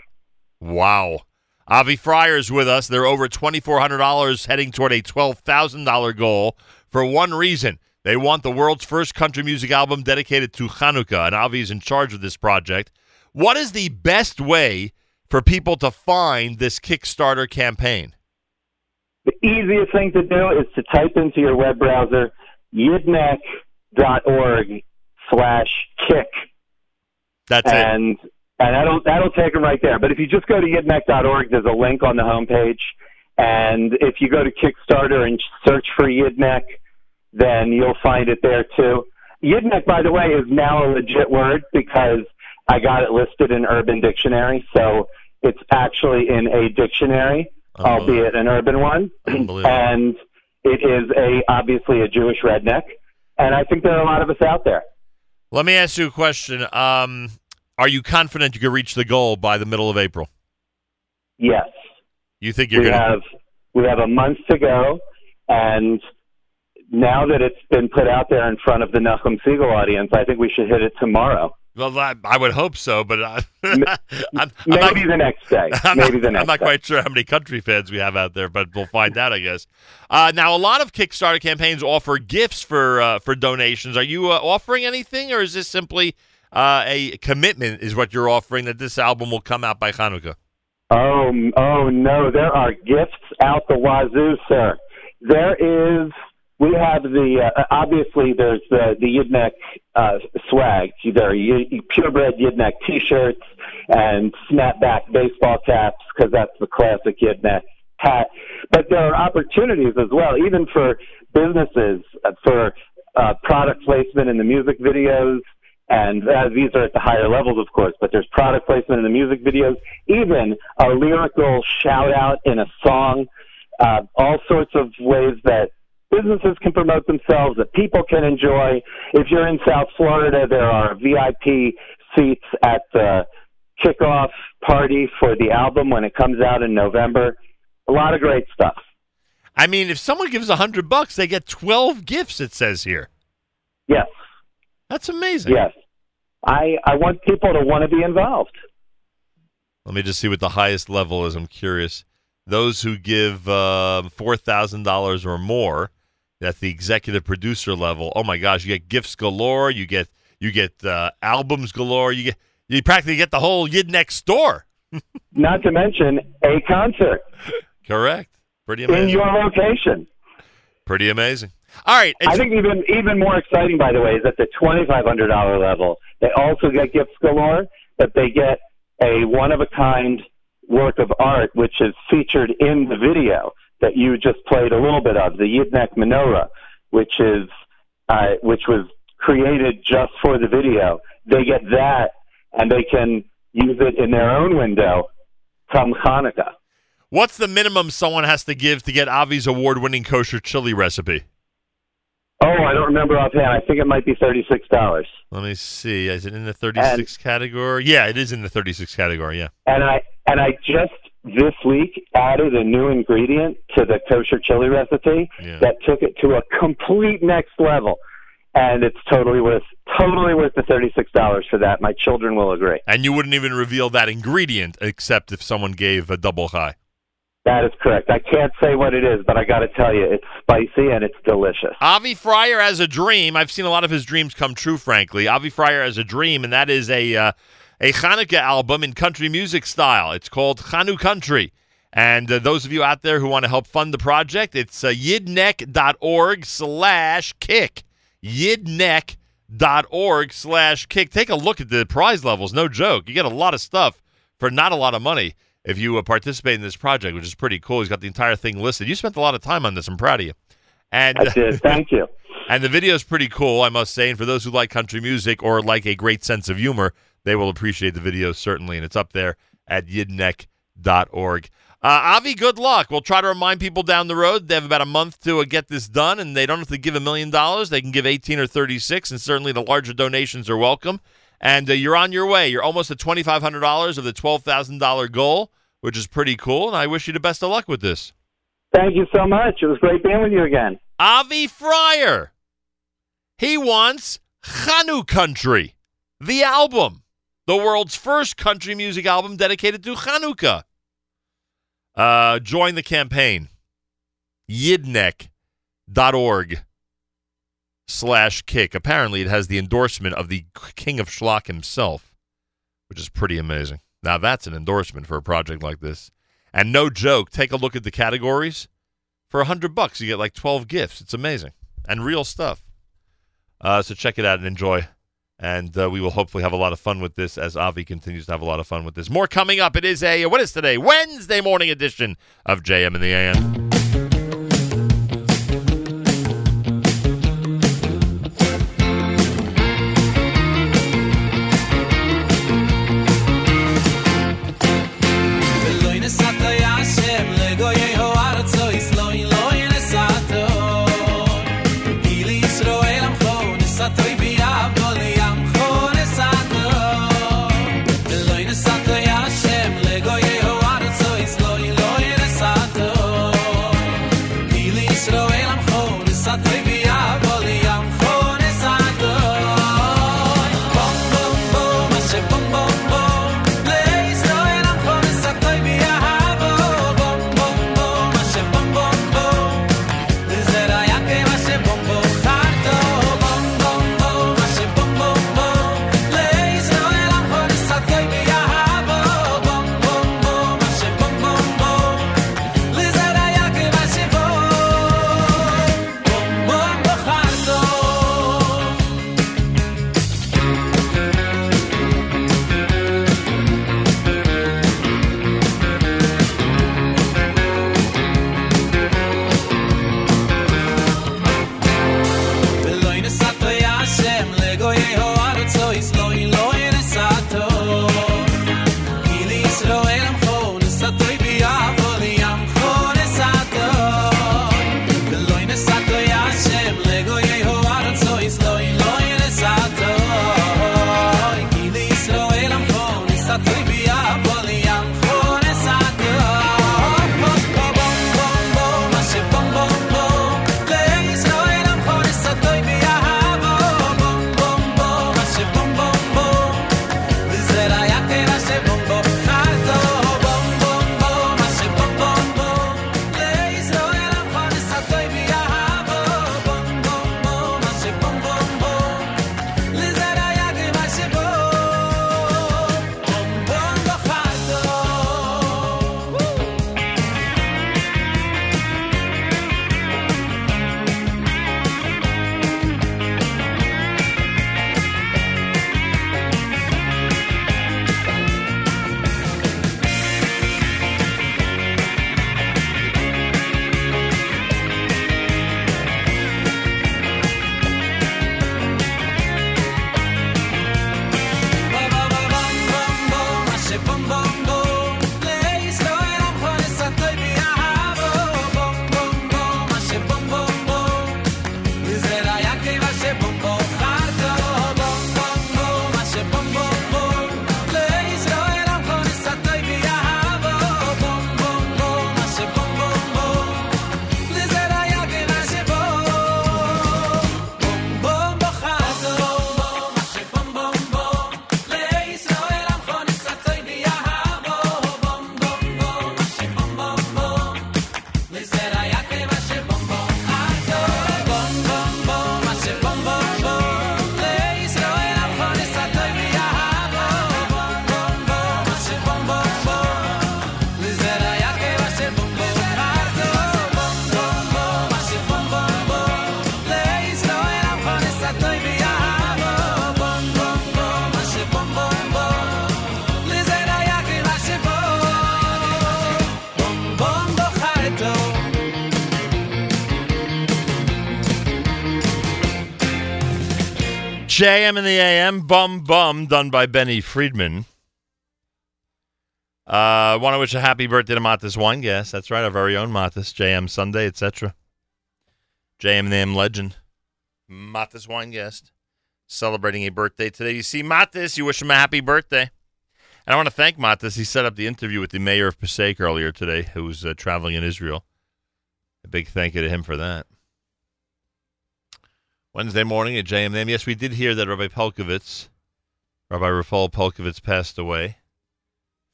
Wow. Avi Frier is with us. They're over $2,400 heading toward a $12,000 goal for one reason. They want the world's first country music album dedicated to Hanukkah, and Avi is in charge of this project. What is the best way for people to find this Kickstarter campaign? The easiest thing to do is to type into your web browser yidneck.org slash kick. That's it. and, And that'll, that'll take them right there. But if you just go to yidneck.org, there's a link on the homepage. And if you go to Kickstarter and search for Yidneck, then you'll find it there too. Yidneck, by the way, is now a legit word because I got it listed in Urban Dictionary. So it's actually in a dictionary, albeit an urban one. and it is a obviously a Jewish redneck. And I think there are a lot of us out there. Let me ask you a question. Um, are you confident you can reach the goal by the middle of April? Yes. You think you're we going have we have a month to go, and now that it's been put out there in front of the Nachum Segal audience, I think we should hit it tomorrow. Well, I, I would hope so, but I, I'm, Maybe not, the next day. I'm Maybe not, the next I'm not day. quite sure how many country fans we have out there, but we'll find out, I guess. Uh, now, a lot of Kickstarter campaigns offer gifts for uh, for donations. Are you uh, offering anything, or is this simply uh, a commitment? Is what you're offering that this album will come out by Hanukkah? Oh, oh no! There are gifts out the wazoo, sir. There is. We have the uh, obviously there's the the Yidneck uh, swag. There are purebred Yidneck T-shirts and snapback baseball caps because that's the classic Yidneck hat. But there are opportunities as well, even for businesses uh, for uh, product placement in the music videos. And uh, these are at the higher levels, of course, but there's product placement in the music videos, even a lyrical shout out in a song, uh, all sorts of ways that businesses can promote themselves, that people can enjoy. If you're in South Florida, there are VIP seats at the kickoff party for the album when it comes out in November. A lot of great stuff. I mean, if someone gives a hundred bucks, they get twelve gifts. It says here. Yes. That's amazing. Yes. I, I want people to want to be involved. Let me just see what the highest level is. I'm curious. Those who give uh, four thousand dollars or more, at the executive producer level. Oh my gosh, you get gifts galore. You get you get uh, albums galore. You get you practically get the whole Yidneck store. Not to mention a concert Correct. Pretty amazing. in your location. Pretty amazing. All right. I think even even more exciting, by the way, is at the twenty five hundred dollar level. They also get gifts galore, but they get a one of a kind work of art, which is featured in the video that you just played a little bit of, the Yidneck Menorah, which is uh, which was created just for the video. They get that, and they can use it in their own window come Hanukkah. What's the minimum someone has to give to get Avi's award-winning kosher chili recipe? Oh, I don't remember offhand. I think it might be thirty six dollars. Let me see. Is it in the 36 category? Yeah, it is in the 36 category. Yeah. and I and I just this week added a new ingredient to the kosher chili recipe that took it to a complete next level. And it's totally worth totally worth the thirty six dollars for that. My children will agree. And you wouldn't even reveal that ingredient except if someone gave a double high. That is correct. I can't say what it is, but I got to tell you, it's spicy and it's delicious. Avi Frier has a dream. I've seen a lot of his dreams come true, frankly. Avi Frier has a dream, and that is a uh, a Hanukkah album in country music style. It's called ChanuKountry. And uh, those of you out there who want to help fund the project, it's uh, yidneck.org slash kick. Yidneck.org slash kick. Take a look at the prize levels. No joke. You get a lot of stuff for not a lot of money if you uh, participate in this project, which is pretty cool. He's got the entire thing listed. You spent a lot of time on this. I'm proud of you. And I did. Thank you. And the video is pretty cool, I must say. And for those who like country music or like a great sense of humor, they will appreciate the video certainly. And it's up there at yidneck.org. Uh, Avi, good luck. We'll try to remind people down the road they have about a month to uh, get this done, and they don't have to give a million dollars. They can give 18 or 36, and certainly the larger donations are welcome. And uh, you're on your way. You're almost at $2,500 of the $12,000 goal, which is pretty cool. And I wish you the best of luck with this. Thank you so much. It was great being with you again. Avi Frier. He wants ChanuKountry, the album, the world's first country music album dedicated to Chanukah. Uh, join the campaign. Yidneck.org slash kick. Apparently, it has the endorsement of the king of schlock himself, which is pretty amazing. Now, that's an endorsement for a project like this. And no joke, take a look at the categories. For a hundred bucks, you get like 12 gifts. It's amazing and real stuff. Uh, so check it out and enjoy. And uh, we will hopefully have a lot of fun with this as Avi continues to have a lot of fun with this. More coming up. It is a, what is today? Wednesday morning edition of JM in the AM. JM in the AM, Bum Bum, done by Benny Friedman. Uh, want to wish a happy birthday to Matis Weingast. That's right, our very own Matis, JM Sunday, etc. JM in the AM legend, Matis Weingast, celebrating a birthday today. You see Matis, you wish him a happy birthday. And I want to thank Matis. He set up the interview with the mayor of Passaic earlier today, who was uh, traveling in Israel. A big thank you to him for that. Wednesday morning at JMM. Yes, we did hear that Rabbi Pelcovitz, Rabbi Rafal Pelcovitz, passed away.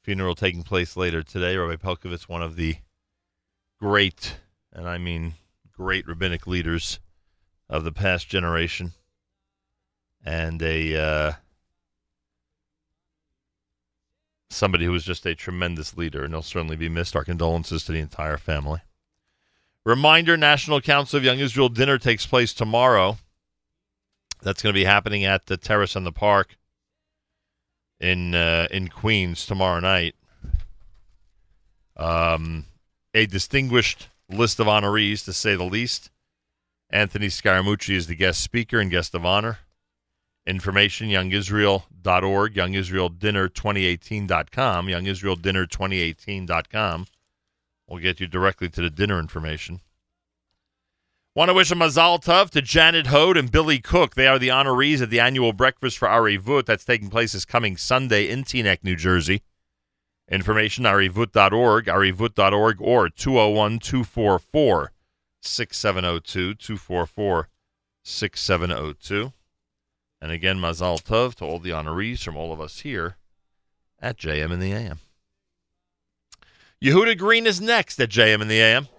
Funeral taking place later today. Rabbi Pelcovitz, one of the great, and I mean great rabbinic leaders of the past generation, and a uh, somebody who was just a tremendous leader, and he'll certainly be missed. Our condolences to the entire family. Reminder National Council of Young Israel dinner takes place tomorrow. That's going to be happening at the Terrace on the Park in uh, in Queens tomorrow night. Um, a distinguished list of honorees, to say the least. Anthony Scaramucci is the guest speaker and guest of honor. Information, youngisrael.org, youngisraeldinner2018.com, youngisraeldinner2018.com. We'll get you directly to the dinner information. Want to wish a mazal tov to Janet Hode and Billy Cook. They are the honorees at the annual breakfast for Areivut that's taking place this coming Sunday in Teaneck, New Jersey. Information, areivut.org, areivut.org, or 201-244-6702, 244-6702. And again, mazal tov to all the honorees from all of us here at JM in the AM. Yehuda Green is next at JM in the AM.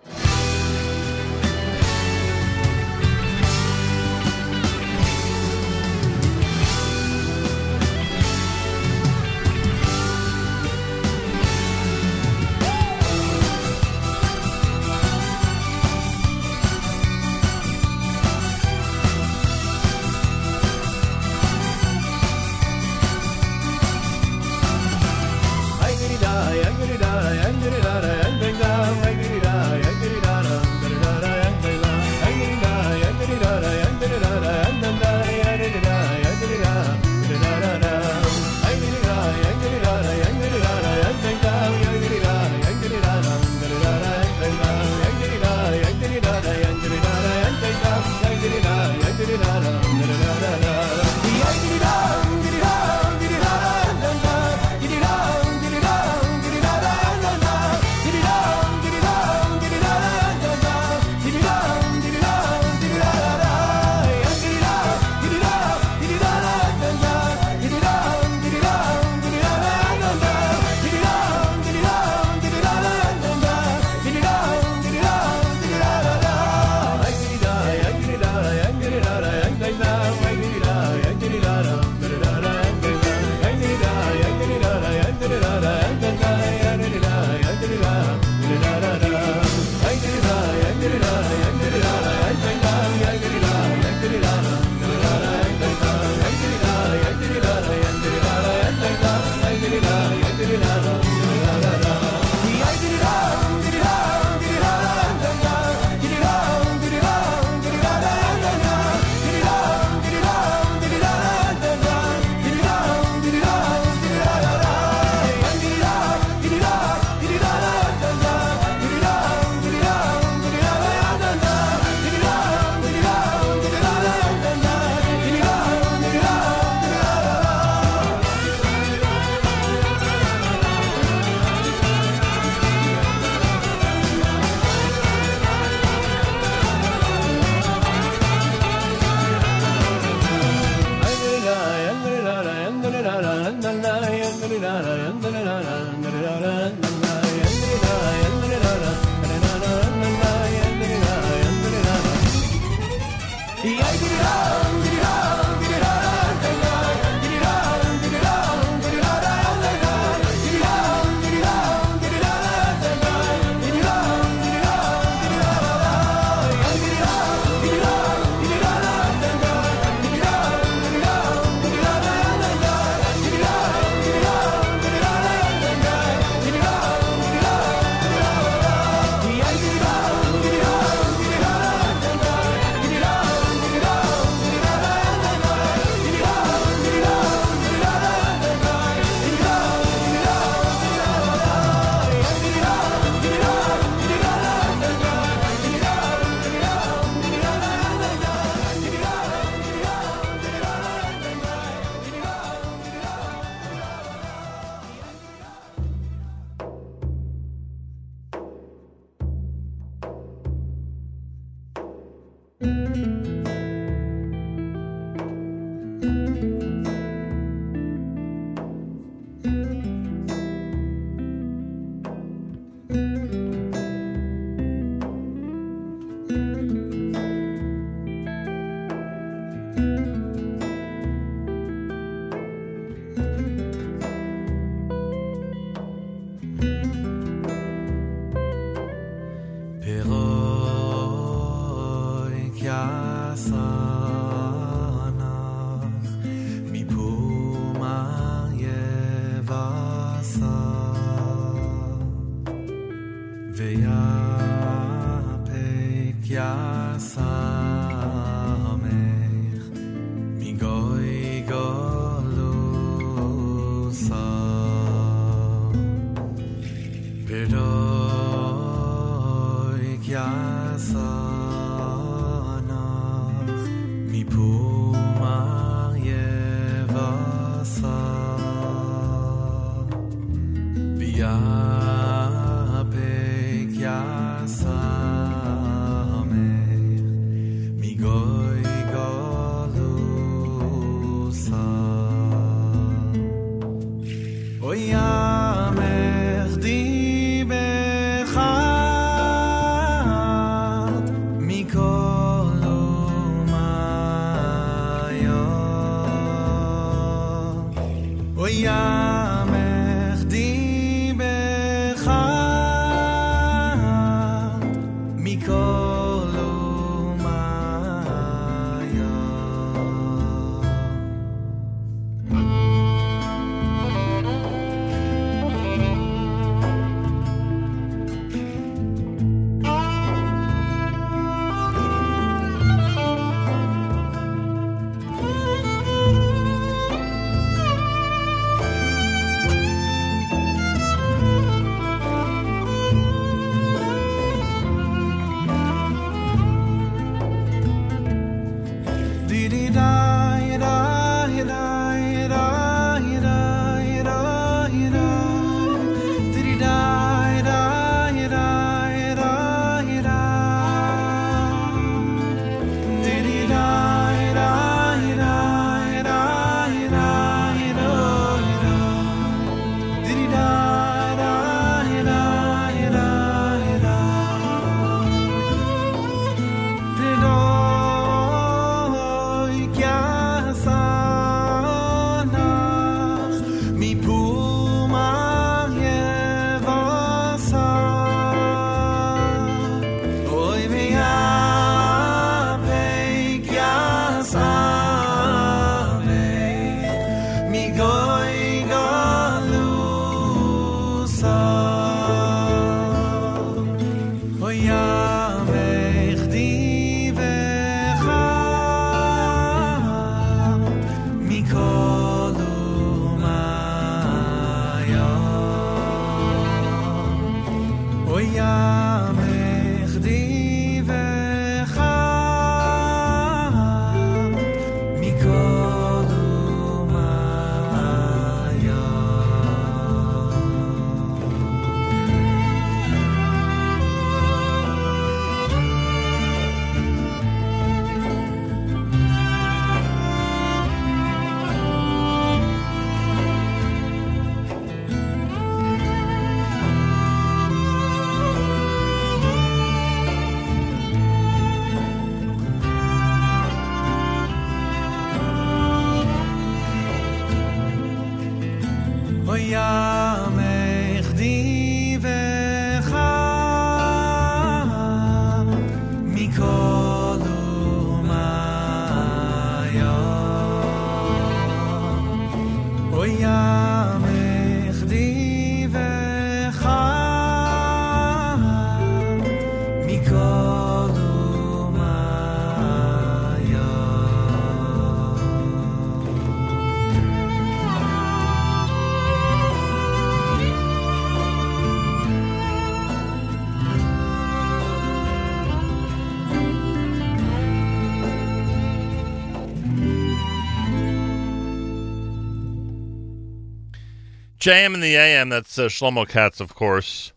JM and the AM, that's uh, Shlomo Katz, of course.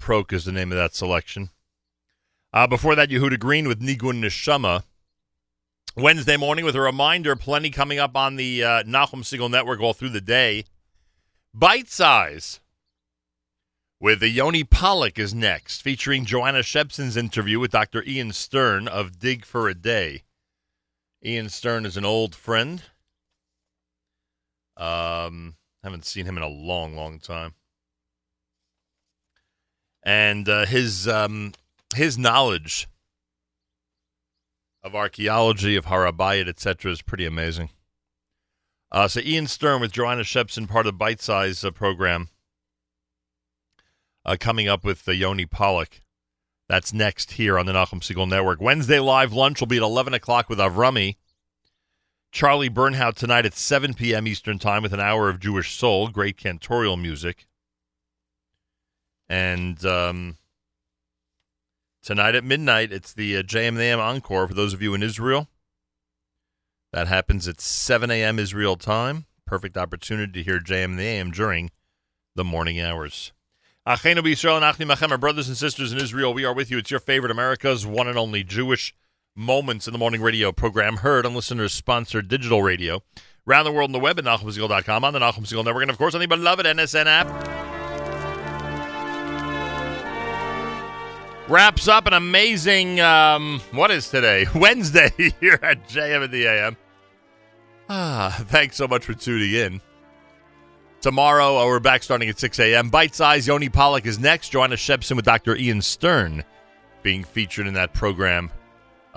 Proke is the name of that selection. Uh, before that, Yehuda Green with Nigun Neshama. Wednesday morning with a reminder, plenty coming up on the uh, Nachum Segal Network all through the day. Bite Size with the Yoni Pollock is next, featuring Joanna Shepson's interview with Dr. Ian Stern of Dig for a Day. Ian Stern is an old friend. Um, haven't seen him in a long, long time. And uh, his um, his knowledge of archaeology, of Har HaBayit, etc., is pretty amazing. Uh, so Ian Stern with Joanna Shepson, part of the Bite Size uh, program, uh, coming up with Yoni Pollock. That's next here on the Nachum Segal Network. Wednesday live lunch will be at 11 o'clock with Avrami. Charlie Bernhaut tonight at 7 p.m. Eastern Time with an hour of Jewish soul, great cantorial music. And um, tonight at midnight, it's the uh, JMAM Encore for those of you in Israel. That happens at 7 a.m. Israel time. Perfect opportunity to hear JM the AM during the morning hours. Achenu B'Yisrael and Achni Machem, our brothers and sisters in Israel, we are with you. It's your favorite America's one and only Jewish Moments in the Morning radio program, heard on listeners sponsored digital radio. Around the world on the web at NachumSegal.com, on the Nachum Segal Network, and of course on the beloved NSN app. Wraps up an amazing, um, what is today? Wednesday here at JM in the AM. Ah, thanks so much for tuning in. Tomorrow, uh, we're back starting at 6 a.m. Bite Size, Yoni Pollock is next. Joanna Shepson with Dr. Ian Stern being featured in that program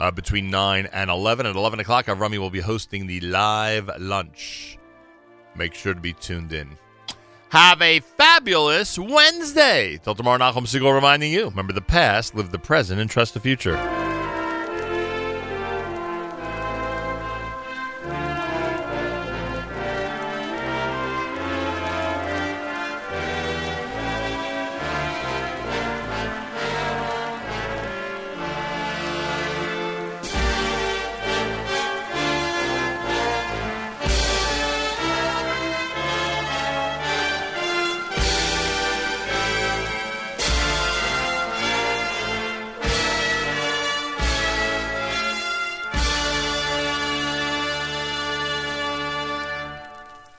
uh, between 9 and 11. At 11 o'clock, Avrami will be hosting the live lunch. Make sure to be tuned in. Have a fabulous Wednesday. Till tomorrow, Nachum Segal reminding you remember the past, live the present, and trust the future.